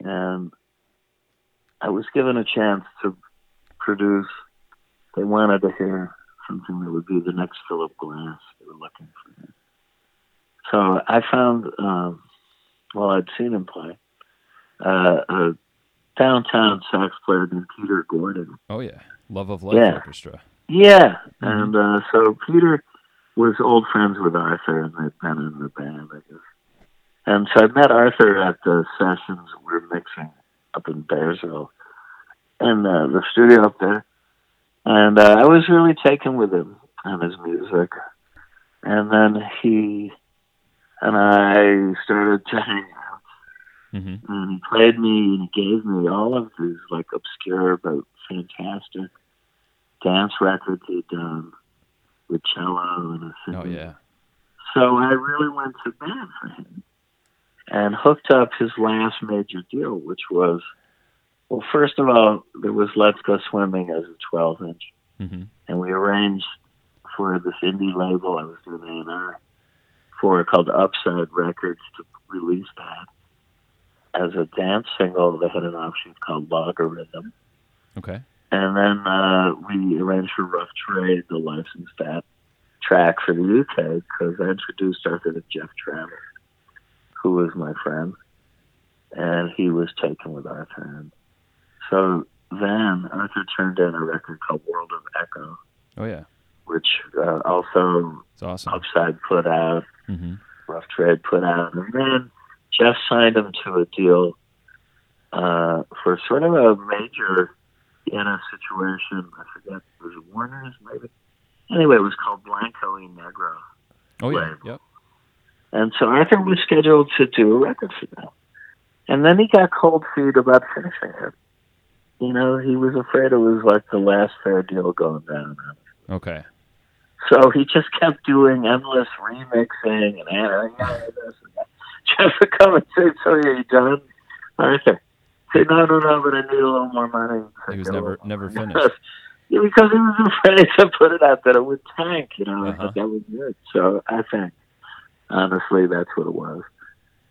and I was given a chance to produce. They wanted to hear something that would be the next Philip Glass. They were looking for him. So I found, um, well, I'd seen him play, uh, a downtown sax player named Peter Gordon. oh yeah, Love of Life Yeah. Orchestra. Yeah, and uh, so Peter was old friends with Arthur, and they'd been in the band, I guess. And so I met Arthur at the sessions we were mixing up in Bearsville, in uh, the studio up there. And uh, I was really taken with him and his music. And then he and I started to hang out hmm and he played me and he gave me all of these like obscure but fantastic dance records he'd done with cello and a Oh yeah, So I really went to bat for him and hooked up his last major deal, which was well, first of all, there was Let's Go Swimming as a 12 inch, hmm and we arranged for this indie label I was doing A&R for called Upside Records to release that as a dance single. They had an option called Logarhythm. okay, And then uh, we arranged for Rough Trade to license that track for the UK because I introduced Arthur to Geoff Travis, who was my friend, and he was taken with Arthur. And so then Arthur turned in a record called World of Echo, oh yeah, which uh, also it's awesome. Upside put out, hmm Rough Trade put out, and then Geoff signed him to a deal uh, for sort of a major in a situation. I forget, it was it Warner's maybe? Anyway, it was called Blanco y Negro. Oh yeah, yep. And so Arthur was scheduled to do a record for them. And then he got cold feet about finishing it. You know, he was afraid it was like the last fair deal going down. Okay, So he just kept doing endless remixing and adding this and that. Geoff would come and say, "So are you done, Arthur?" Say, "No, no, no, but I need a little more money." he was never never finished. yeah, because he was afraid to put it out that it would tank. You know, I Uh-huh. that was good. So I think, honestly, that's what it was.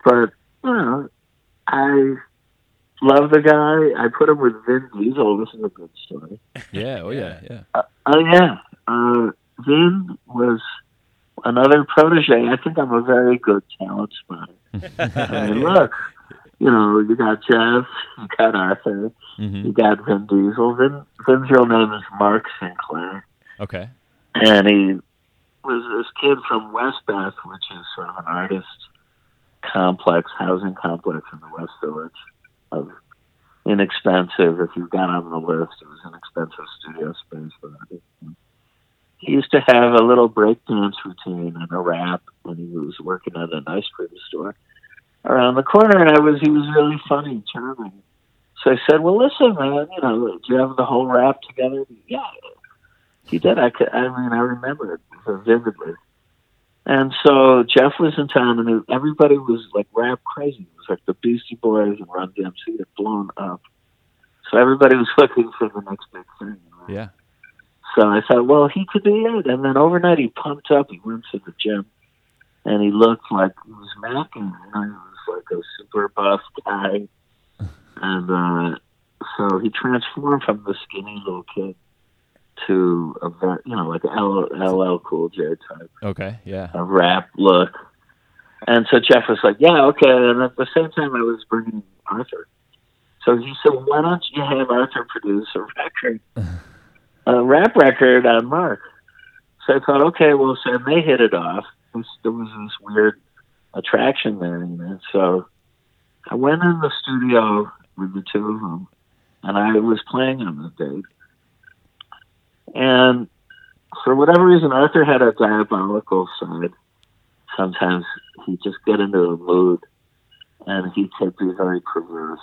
But you know, I love the guy. I put him with Vin Diesel. This is a good story. Yeah, oh yeah, yeah. Oh yeah, uh, Vin was another protege. I think I'm a very good talent spotter. I mean, look, you know, you got Jeff, you got Arthur, hmm you got Vin Diesel. Vin, Vin's real name is Mark Sinclair, Okay, and he was this kid from West Bath, which is sort of an artist complex, housing complex in the West Village of inexpensive. If you got on the list, it was inexpensive studio space artists. He used to have a little breakdance routine and a rap when he was working at an ice cream store around the corner, and I was he was really funny, charming. So I said, "Well, listen, man, you know, do you have the whole rap together?" Yeah, he did. I could, I mean, I remember it vividly. And so Geoff was in town, and everybody was like rap crazy. It was like the Beastie Boys and Run DMC had blown up. So everybody was looking for the next big thing. Right? Yeah. So I thought, well, he could be it. And then overnight, he pumped up. He went to the gym, and he looked like he was macking. You know, he was like a super buff guy, and uh, so he transformed from the skinny little kid to a very, you know, like a LL Cool J type. Okay, yeah. A rap look. And so Geoff was like, yeah, okay. And at the same time, I was bringing Arthur. So he said, why don't you have Arthur produce a record, a rap record on Mark? So I thought, okay, well, so they hit it off. There was this weird attraction there, you know. So I went in the studio with the two of them, and I was playing on the date. And for whatever reason, Arthur had a diabolical side. Sometimes he'd just get into a mood and he could be very perverse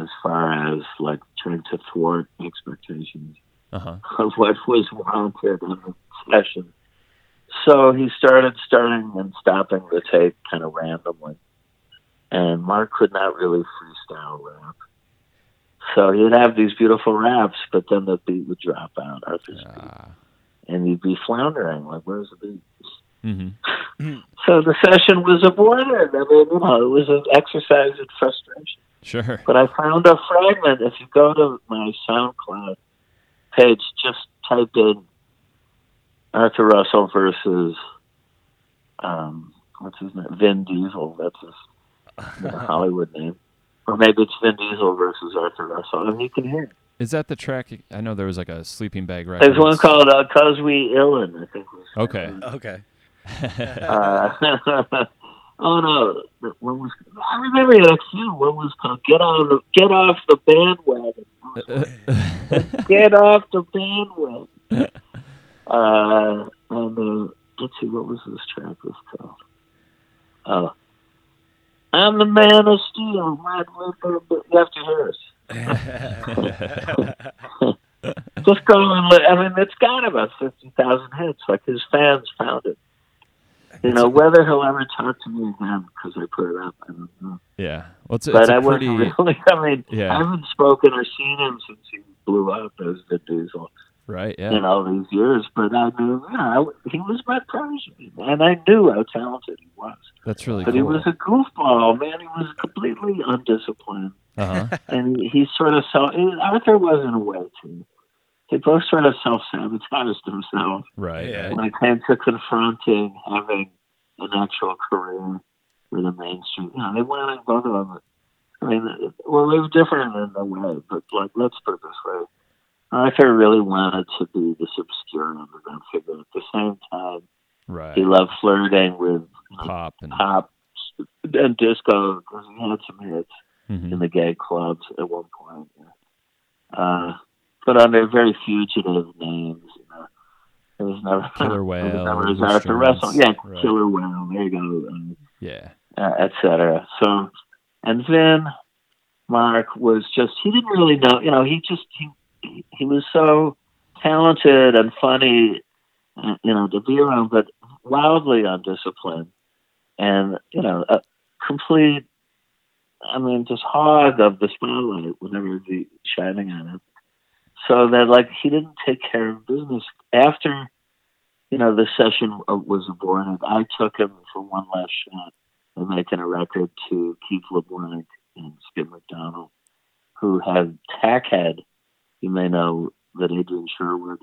as far as like trying to thwart expectations uh-huh. of what was wanted in the session. So he started starting and stopping the tape kind of randomly. And Mark could not really freestyle rap. So he'd have these beautiful raps, but then the beat would drop out, Arthur's beat. Ah. And you'd be floundering, like, where's the beat? Mm-hmm. So the session was aborted. I mean, you know, it was an exercise in frustration. Sure. But I found a fragment. If you go to my SoundCloud page, just type in Arthur Russell versus um, what's his name? Vin Diesel. That's his you know, Hollywood name. Or maybe it's Vin Diesel versus Arthur Russell, and you can hear. It. Is that the track? I know there was like a sleeping bag record. There's one called uh, "Cause We Illin." I think. Was Okay. Okay. Uh, oh no! What was? I remember that few. What was called "Get on the Get off the bandwagon"? Get off the bandwagon. Uh, and uh, let's see, what was this track was called? Oh, I'm the man of steel. Red. You have to. Just go and li- I mean, it's got about fifty thousand hits. Like his fans found it. You know, whether he'll ever talk to me again because I put it up, I don't know. yeah. Well, it's, But it's I pretty. really. I mean, Yeah. I haven't spoken or seen him since he blew up as the Diesel Right. Yeah. in all these years. But I knew, you know, I, he was my protege, and I knew how talented he was. That's really But cool. he was a goofball, man. He was completely undisciplined, uh huh. and he, he sort of self. Arthur was in a way too. They both sort of self sabotaged themselves Right. Yeah. right. when it came to confronting having an actual career with a mainstream. You know, they wanted both of them. I mean, well, they were different in a way, but like, let's put it this way: Arthur really wanted to be this obscure underground figure. At the same time, Right. he loved flirting with Pop and. pop and disco because he had some hits Mhm. in the gay clubs at one point. Uh, but under very fugitive names, you know. It was never Killer whale. it was never Arthur Russell. Yeah, right. Killer Whale. There you go. Um, Yeah. uh, etc. So, and then Mark was just he didn't really know. You know, he just he he, was so talented and funny, uh, you know, to be around, but wildly undisciplined, and you know, a complete. I mean, just hog of the spotlight whenever the shining on him. So that like he didn't take care of business after, you know, the session uh, was aborted. I took him for one last shot of making a record to Keith LeBlanc and Skip McDonald, who had Tackhead. You may know that Adrian Sherwood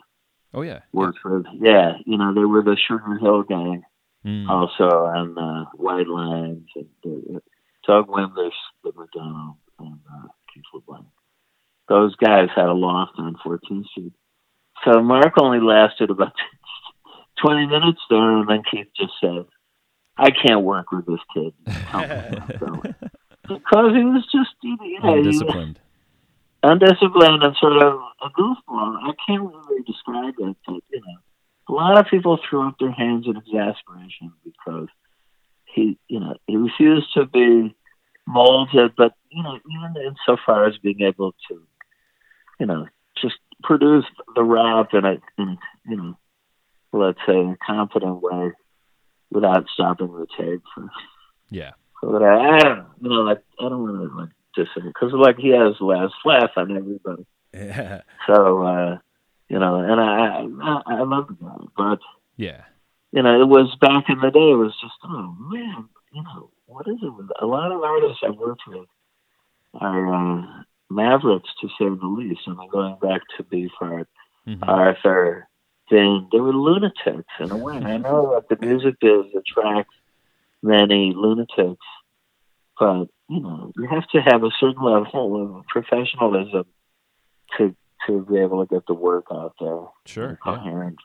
Oh yeah. worked with. Yeah, you know, they were the Sugar Hill Gang Mm. also on uh, White Lines and uh, Doug Wimbish, the McDonald, and uh, Keith LeBlanc. Those guys had a loft on 14th Street. So Mark only lasted about 20 minutes there, and then Keith just said, I can't work with this kid. so, because he was just, you know, he was Undisciplined. and sort of a goofball. I can't really describe it, but, you know, a lot of people threw up their hands in exasperation because he, you know, he refused to be molded, but, you know, even insofar as being able to, you know, just produce the rap in a, in, you know, let's say, a competent way without stopping the tape. For, Yeah. so that I, I don't, you know, like I don't want to like because like he has last laugh on everybody. Yeah. So uh, you know, and I I, I love the guy, but Yeah. you know, it was back in the day. It was just oh man, you know, what is it? with A lot of artists I've worked with are uh, mavericks to say the least. I mean, going back to Beefheart, Mhm. Arthur, Vin, they were lunatics in a way. I know that the music biz attracts many lunatics, but you know, you have to have a certain level of professionalism to to be able to get the work out there in Sure. a Yeah. coherent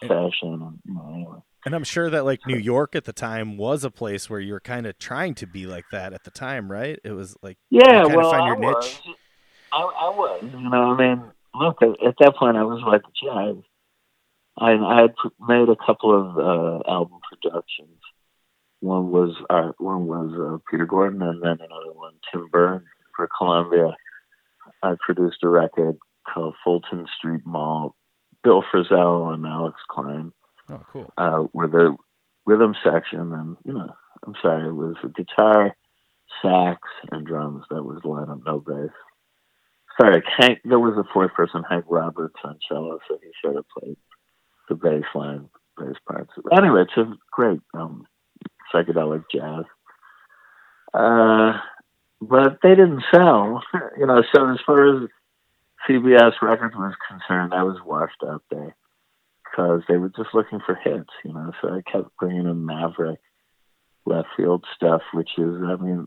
fashion. And, you know, anyway. And I'm sure that like New York at the time was a place where you were kind of trying to be like that at the time, right? It was like Yeah, well, find I niche. was. I, I was. You know, I mean, look, at, at that point, I was like, gee, I, I had made a couple of uh, album productions. One was uh, one was uh, Peter Gordon, and then another one, Tim Berne for Columbia. I produced a record called Fulton Street Maul. Bill Frisell and Alex Cline Oh, cool. uh, were the rhythm section, and you know, I'm sorry, it was a guitar, sax, and drums. That was the lineup, no bass. Sorry, Hank. There was a fourth person, Hank Roberts, on cello, so he sort of played the bass line, bass parts. Anyway, it's a great um, psychedelic jazz. Uh, but they didn't sell, you know. So as far as CBS Records was concerned, I was washed up there because they were just looking for hits, you know. So I kept bringing in Maverick left field stuff, which is, I mean,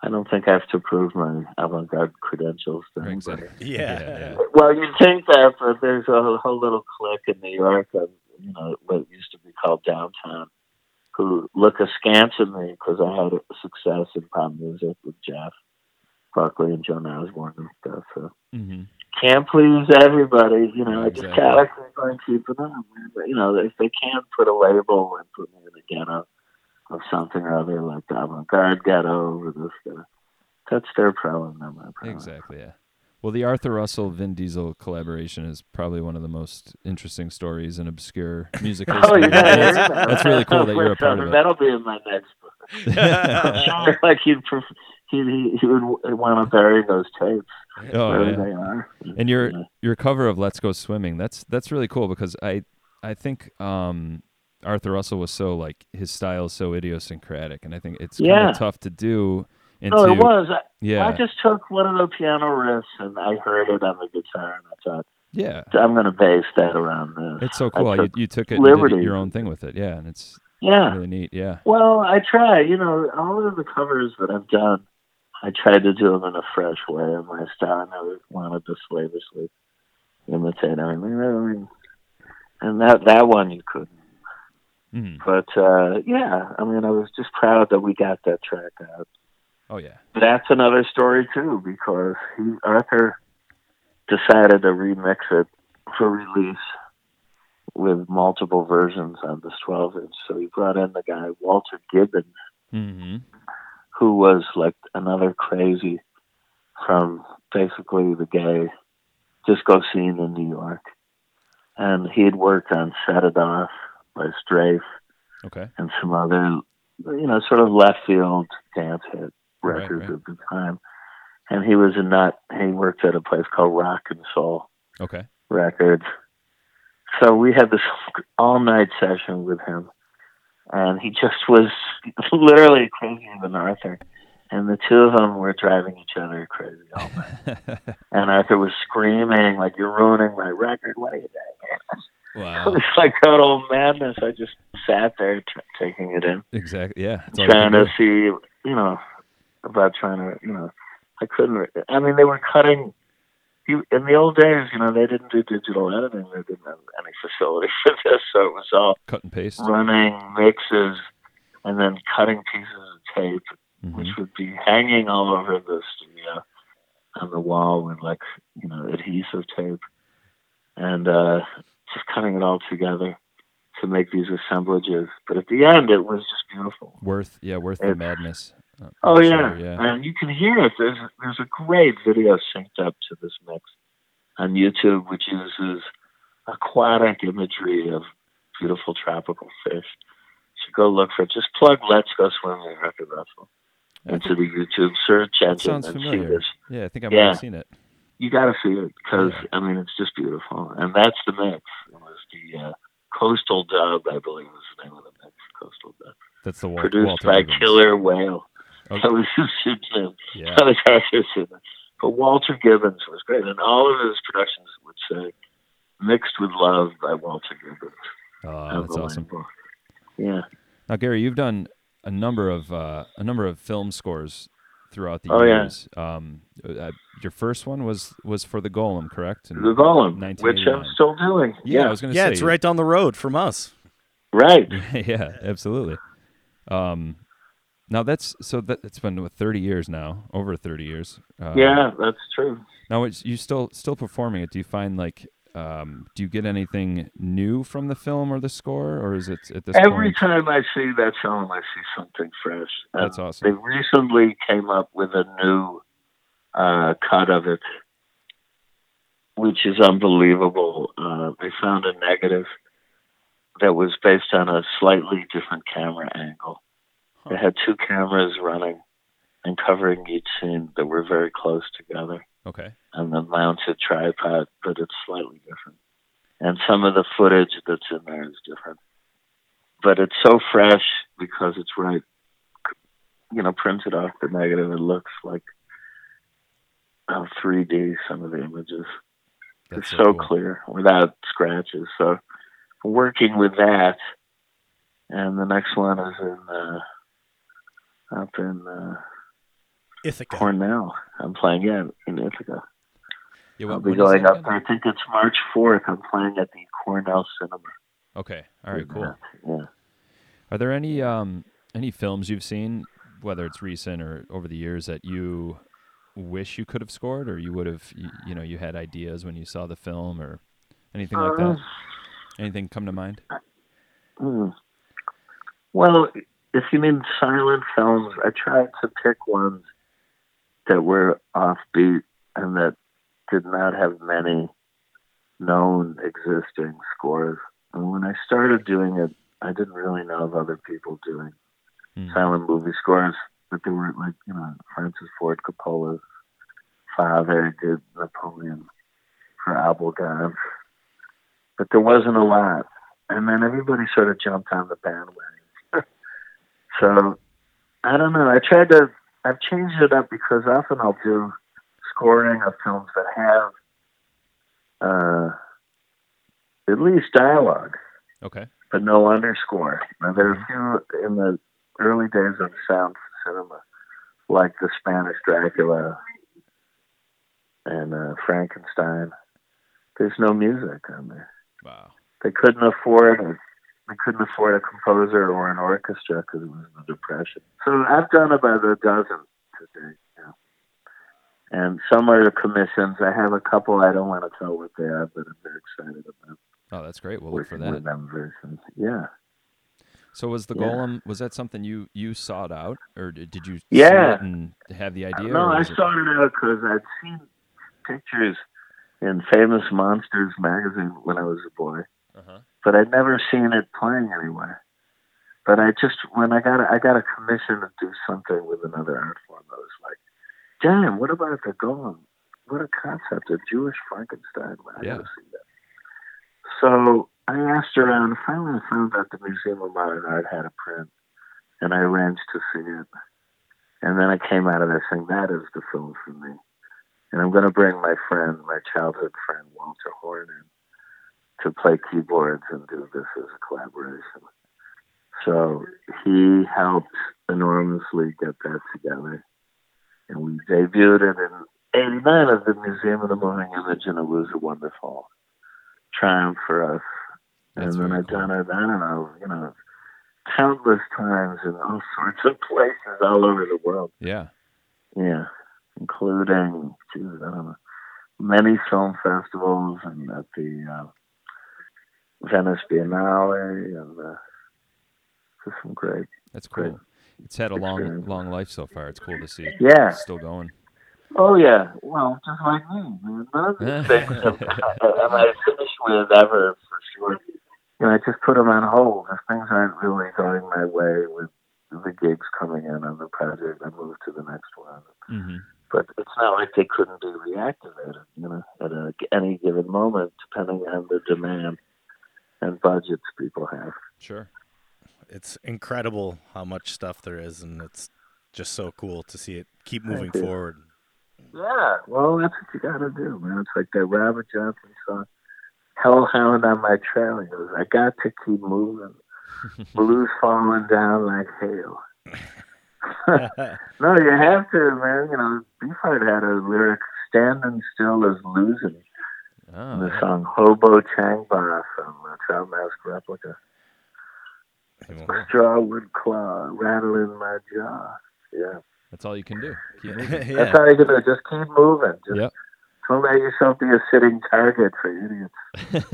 I don't think I have to prove my avant-garde credentials to anybody. Exactly. Yeah. yeah. Well, you think that, but there's a whole little clique in New York of, you know, what used to be called downtown, who look askance at me because I had success in pop music with Jeff Buckley and Joan Osborne and stuff. So hmm can't please everybody, you know. I just gotta keep on keeping on. But, you know, if they can't put a label and put me in a ghetto of something or other, like the avant-garde ghetto or this that's their problem, not my problem. Exactly. Yeah. Well, the Arthur Russell Vin Diesel collaboration is probably one of the most interesting stories in obscure music history. Oh yeah, that's, that's really cool that you're a part of it. That'll be in my next book. I'm sure, like he'd, pref- he he he would want to bury those tapes Oh, wherever yeah. they are. And your Yeah. your cover of "Let's Go Swimming" that's that's really cool because I I think um, Arthur Russell was so like his style is so idiosyncratic, and I think it's kind of tough to do. And No, it was. I, yeah, I just took one of the piano riffs and I heard it on the guitar, and I thought yeah. I'm going to base that around this. It's so cool. You took you took it and did liberty. your own thing with it. Yeah, and it's Yeah. really neat. Yeah. Well, I try. You know, all of the covers that I've done, I tried to do them in a fresh way in my style. I never wanted to slavishly imitate mean, and that that one you couldn't. Mhm. But uh, yeah, I mean, I was just proud that we got that track out. Oh yeah. That's another story too, because he Arthur decided to remix it for release with multiple versions on this 12 inch. So he brought in the guy Walter Gibbon, hmm who was like another crazy from basically the gay disco scene in New York. And he had worked on Set It Off by Strafe Okay. and some other, you know, sort of left field dance hit Right, records right. at the time. And he was a nut. He worked at a place called Rock and Soul Okay. Records. So we had this all night session with him. And he just was literally crazier than Arthur. And the two of them were driving each other crazy all night. and Arthur was screaming, like, You're ruining my record. What are you doing? Wow. It was like total madness. I just sat there t- taking it in Exactly. Yeah. Trying to see, you know, about trying to, you know, I couldn't. I mean, they were cutting he, in the old days, you know, they didn't do digital editing. They didn't have any facility for this, so it was all Cut and paste. running mixes and then cutting pieces of tape, Mhm. which would be hanging all over the studio on the wall with like you know adhesive tape, and uh, just cutting it all together to make these assemblages. But at the end, it was just beautiful. Worth, yeah, worth the madness. Oh yeah. sure, yeah. and you can hear it. There's there's a great video synced up to this mix on YouTube, which uses aquatic imagery of beautiful tropical fish. So go look for it. Just plug "Let's Go Swimming" record Russell into the YouTube search engine sounds and see familiar. this. Yeah, I think I might Yeah. seen it. You got to see it because Yeah. I mean it's just beautiful, and that's the mix. It was the uh, Coastal Dub, I believe, was the name of the mix. Coastal Dub, That's the one. produced Walter by. Killer Whale. Okay. That was his pseudonym. Yeah. That was Arthur's pseudonym. But Walter Gibbons was great, and all of his productions would say "Mixed with Love" by Walter Gibbons. Oh, that's awesome. label. Yeah. Now, Gary, you've done a number of uh, a number of film scores throughout the Oh, yeah. years. Um, uh, your first one was was for the Golem, correct? In The Golem, which I'm still doing. Yeah, I was going to Yeah, say. it's right down the road from us. right. yeah, absolutely. Um, now that's so that it's been what, 30 years now, over 30 years. Uh, Yeah, that's true. Now, it's, you still still performing it. Do you find like um, do you get anything new from the film or the score, or is it at this Every point? time I see that film, I see something fresh. And That's awesome. They recently came up with a new uh, cut of it, which is unbelievable. Uh, they found a negative that was based on a slightly different camera angle. They had two cameras running and covering each scene that were very close together Okay. on the mounted tripod, but it's slightly different. And some of the footage that's in there is different. But it's so fresh because it's right, you know, printed off the negative. It looks like uh, 3D, some of the images. That's It's so cool. clear without scratches. So working with that. And the next one is in, uh, up in uh, Ithaca. Cornell. I'm playing, yeah, in Ithaca. Yeah, I'll what- be going up. again? I think it's March 4th. I'm playing at the Cornell Cinema. Okay. All right. Cool. Yeah. Are there any um any films you've seen, whether it's recent or over the years, that you wish you could have scored, or you would have, you, you know, you had ideas when you saw the film, or anything like Uh, that? Anything come to mind? Hmm. Well, if you mean silent films, I tried to pick ones that were offbeat and that did not have many known existing scores. And when I started doing it, I didn't really know of other people doing Hmm. silent movie scores, but they weren't like, you know, Francis Ford Coppola's father did Napoleon for Abel Gance. But there wasn't a lot. And then everybody sort of jumped on the bandwagon. So I don't know. I tried to, I've changed it up because often I'll do scoring of films that have uh, at least dialogue Okay. but no underscore. Now, there are a few in the early days of sound cinema, like the Spanish Dracula and uh, Frankenstein. There's no music on there. Wow. They couldn't afford they couldn't afford a composer or an orchestra because it was the Depression. So I've done about a dozen today. Yeah. And some are commissions. I have a couple I don't want to tell what they are, but I'm very excited about Oh, that's great. We'll look for that. with them very soon. Yeah. So was the Yeah. Golem? Was that something you you sought out, or did did you see Yeah. it and have the idea? No, I it- sought it out because I'd seen pictures in Famous Monsters magazine when I was a boy. But I'd never seen it playing anywhere. But I just when I got a, I got a commission to do something with another art form, I was like, "Damn, what about the Golem? What a concept! A Jewish Frankenstein! I Yeah. see that." So I asked around. Finally, I found out the Museum of Modern Art had a print, and I arranged to see it. And then I came out of there saying, that is the film for me. And I'm going to bring my friend, my childhood friend, Walter Horn, in to play keyboards and do this as a collaboration. So he helped enormously get that together. And we debuted it in '89 at the Museum of the Moving Image, and it was a wonderful triumph for us. That's and then I've done it, I don't know, you know, countless times in all sorts of places all over the world. Yeah. Yeah, including, geez, I don't know, many film festivals and at the uh, Venice Biennale and uh, just some great. That's cool. It's had a long, long life so far. It's cool to see. Yeah. It's still going. Oh yeah. Well, just like me, man. None of these things have, am I finished with ever for sure. You know, I just put them on hold. If things aren't really going my way with the gigs coming in on the project, I move to the next one. hmm but it's not like they couldn't be reactivated, you know, at a, any given moment, depending on the demand and budgets people have. Sure. It's incredible how much stuff there is, and it's just so cool to see it keep moving forward. Yeah, well, that's what you got to do, man. It's like that Robert Johnson song, "Hellhound on My Trail." He goes, "I got to keep moving, blues falling down like hail." no, you have to, man. You know, Beefheart had a lyric, "Standing still is losing." In the Oh, song "Hobo Chang Ba" from uh, Trout Mask Replica. Straw would claw, rattling my jaw. Yeah. that's all you can do. Keep moving. That's yeah. how you can do it. Just keep moving. Just Yep. Don't let yourself be a sitting target for idiots.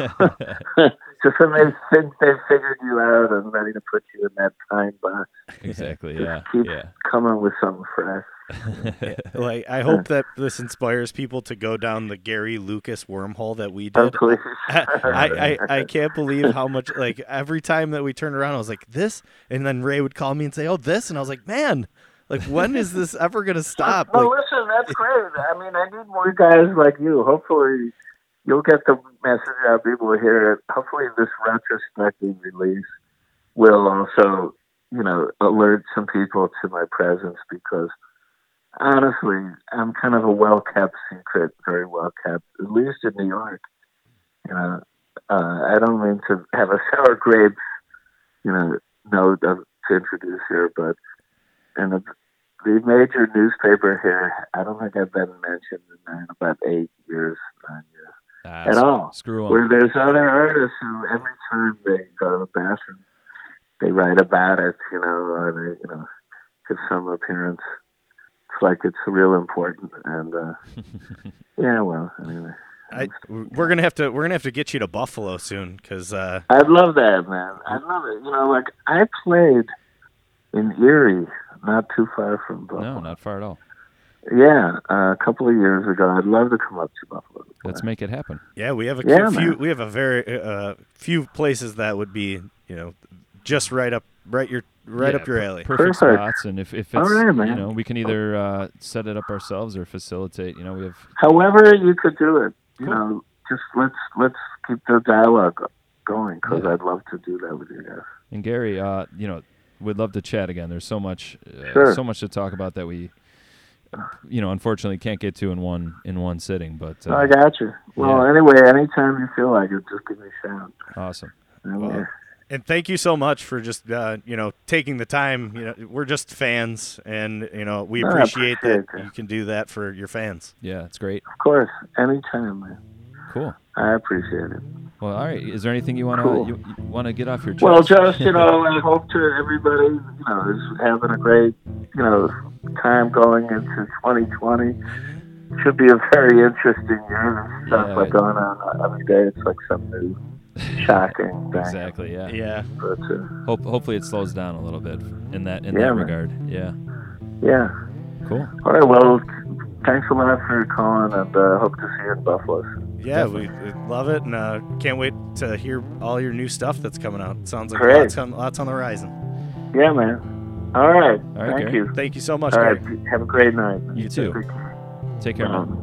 Just when they think they've figured you out and ready to put you in that time box, exactly. Yeah. keep Yeah. coming with something fresh. like I hope that this inspires people to go down the Gary Lucas wormhole that we Oh, did. please. I, I, I can't believe how much like every time that we turned around I was like this and then Ray would call me and say oh this and I was like man like when is this ever gonna stop Well, like listen, that's great. I mean, I need more guys like you. Hopefully, you'll get the message out. People will hear it. Hopefully, this retrospective release will also, you know, alert some people to my presence because honestly, I'm kind of a well kept secret, very well kept, at least in New York. You know, uh, I don't mean to have a sour grapes, you know, note of, to introduce here, but and the, the major newspaper here, I don't think I've been mentioned in about eight years, nine years Ah, at s- all. Screw Where there's other artists who every time they go to the bathroom, they write about it, you know, or they, you know, give some appearance. It's like it's real important, and uh, yeah, well, anyway, I, we're gonna have to we're gonna have to get you to Buffalo soon because uh, I'd love that, man. I'd love it. You know, like I played in Erie, not too far from Buffalo. No, not far at all. Yeah, uh, a couple of years ago. I'd love to come up to Buffalo. to Let's make it happen. yeah we have a Yeah, few man. we have a very uh, few places that would be you know just right up right your right Yeah, up your alley Perfect Perfect. spots, and if, if it's right, you know we can either uh, set it up ourselves or facilitate. You know we have However, you could do it. You Cool. know, just let's let's keep the dialogue going because Yeah. I'd love to do that with you guys. and Gary. Uh, you know we'd love to chat again. There's so much uh, Sure. so much to talk about that we you know unfortunately can't get to in one in one sitting. But uh, I got you. Well, yeah. anyway, anytime you feel like it, just give me a shout. awesome. And, Well, and thank you so much for just uh, you know taking the time you know we're just fans and you know we No, I appreciate that appreciate that. you can do that for your fans Yeah, it's great. of course, anytime, man. Cool. I appreciate it. Well, all right. Is there anything you want to Cool. you, you want to get off your chest? Well, just you know, I hope to everybody, you know, is having a great, you know, time going into 2020. Should be a very interesting year. There's stuff Yeah. like going on every day. It's like some new shocking thing. exactly. Yeah. yeah But uh, Hope hopefully it slows down a little bit in that in Yeah, that man. regard. Yeah. yeah. Cool. All right. Well, thanks a lot for calling, and uh, hope to see you in Buffalo. Soon. yeah we, we love it and uh, can't wait to hear all your new stuff that's coming out sounds like Great. lots on, lots on the horizon Yeah, man. All right. All right, Thank Gary. you. thank you so much All Gary. right. Have a great night. You too. Take care, man.